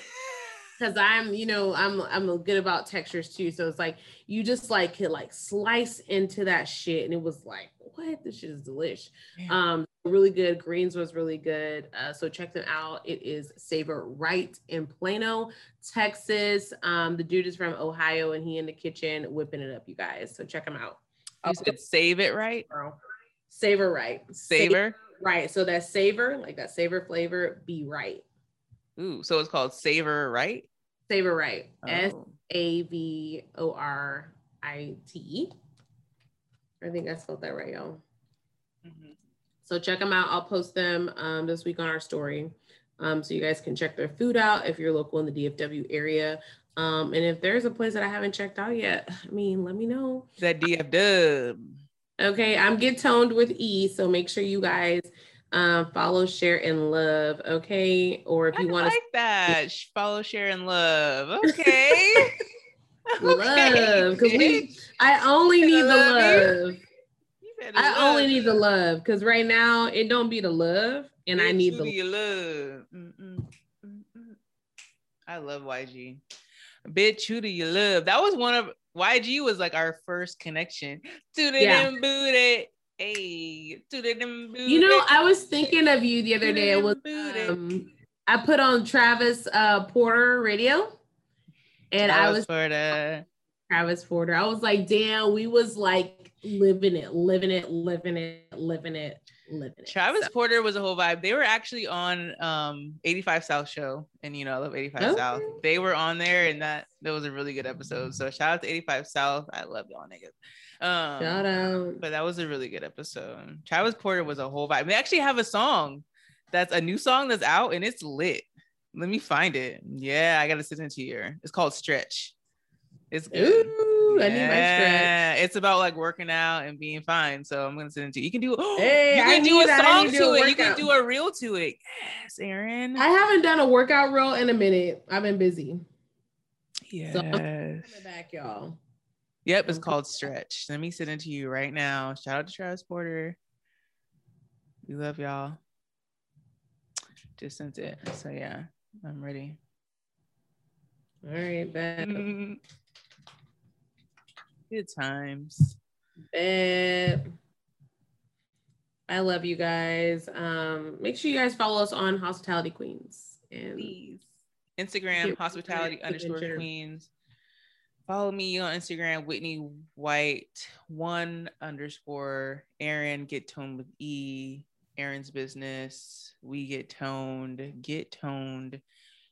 because I'm, you know, I'm I'm good about textures too. So it's like you just like could like slice into that shit, and it was like, what? This shit is delish. Um, really good. Greens was really good. Uh, so check them out. It is Savor Right in Plano, Texas. Um, the dude is from Ohio, and he in the kitchen whipping it up, you guys. So check him out. You said save it right. Savor right. Savor. Right. So that savor, like that savor flavor, be right. Ooh, so it's called savor right. Savor Right. Oh. S A V O R I T. I think I spelled that right, y'all. Mm-hmm. So check them out. I'll post them um, this week on our story. Um, so you guys can check their food out if you're local in the DFW area. Um, and if there's a place that I haven't checked out yet, I mean, let me know. That DFW. dub. Okay, I'm get toned with E, so make sure you guys um, follow, share, and love. Okay. Or if you want to like that, follow, share, and love. Okay. love. Because we I only need the love. I love. only need the love because right now it don't be the love, and I need the love. Mm-mm. Mm-mm. I love YG. Bitch, who do you love? That was one of YG was like our first connection to the yeah. booty. Hey, you know, I was thinking of you the other day. It was um, I put on Travis uh, Porter radio, and Travis I was Porter. Travis Porter. I was like, damn, we was like living it, living it, living it, living it, living it. Travis so. Porter was a whole vibe. They were actually on um 85 South show, and you know, I love 85 okay. South. They were on there, and that that was a really good episode. So shout out to 85 South. I love y'all niggas. Um, Shout out. But that was a really good episode. Travis Porter was a whole vibe. They actually have a song that's a new song that's out and it's lit. Let me find it. Yeah, I gotta send it to you. It's called Stretch. It's good. Ooh, yeah. I need my stretch. It's about like working out and being fine. So I'm gonna send it to you. You can do hey, you can I do a song to, to it. You can do a reel to it. Yes, Erin. I haven't done a workout reel in a minute. I've been busy. Yes. So I'm back, y'all. Yep, it's called Stretch. Let me send it to you right now. Shout out to Travis Porter. We love y'all. Just sent it. So yeah. I'm ready. All right, bet. Good times. I love you guys. Um, make sure you guys follow us on Hospitality Queens and Please. Instagram, hospitality underscore adventure. queens. Follow me on Instagram, Whitney White one underscore Erin get toned with E. Erin's business. We get toned. Get toned.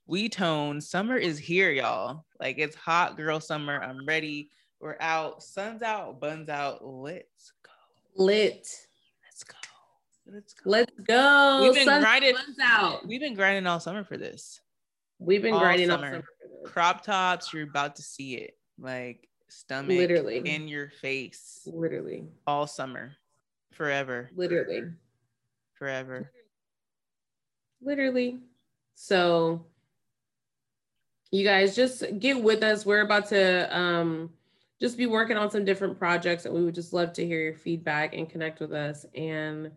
We tone. Summer is here, y'all. Like it's hot girl summer. I'm ready. We're out. Sun's out. Buns out. Let's go. lit. Let's go. Let's go. Let's go. We've been Sun's grinding- out. We've been grinding all summer for this. We've been all grinding all summer. summer for this. crop tops you're about to see it like stomach Literally. in your face Literally. all summer forever Literally. forever Literally. So you guys just get with us. We're about to um just be working on some different projects and we would just love to hear your feedback and connect with us. And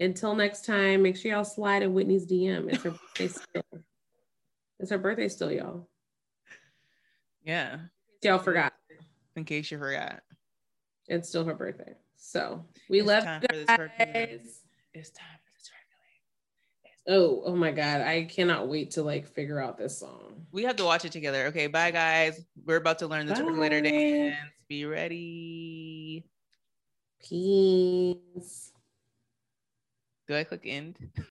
until next time, make sure y'all slide in Whitney's DM. It's her birthday still. It's her birthday still, y'all. yeah Y'all forgot. in case you forgot It's still her birthday. So we It's love time you for this percolate. guys. it's time for this percolate. Oh, oh my God. I cannot wait to like figure out this song. we have to watch it together okay bye guys we're about to learn the Bye. dance be ready Peace. do i click end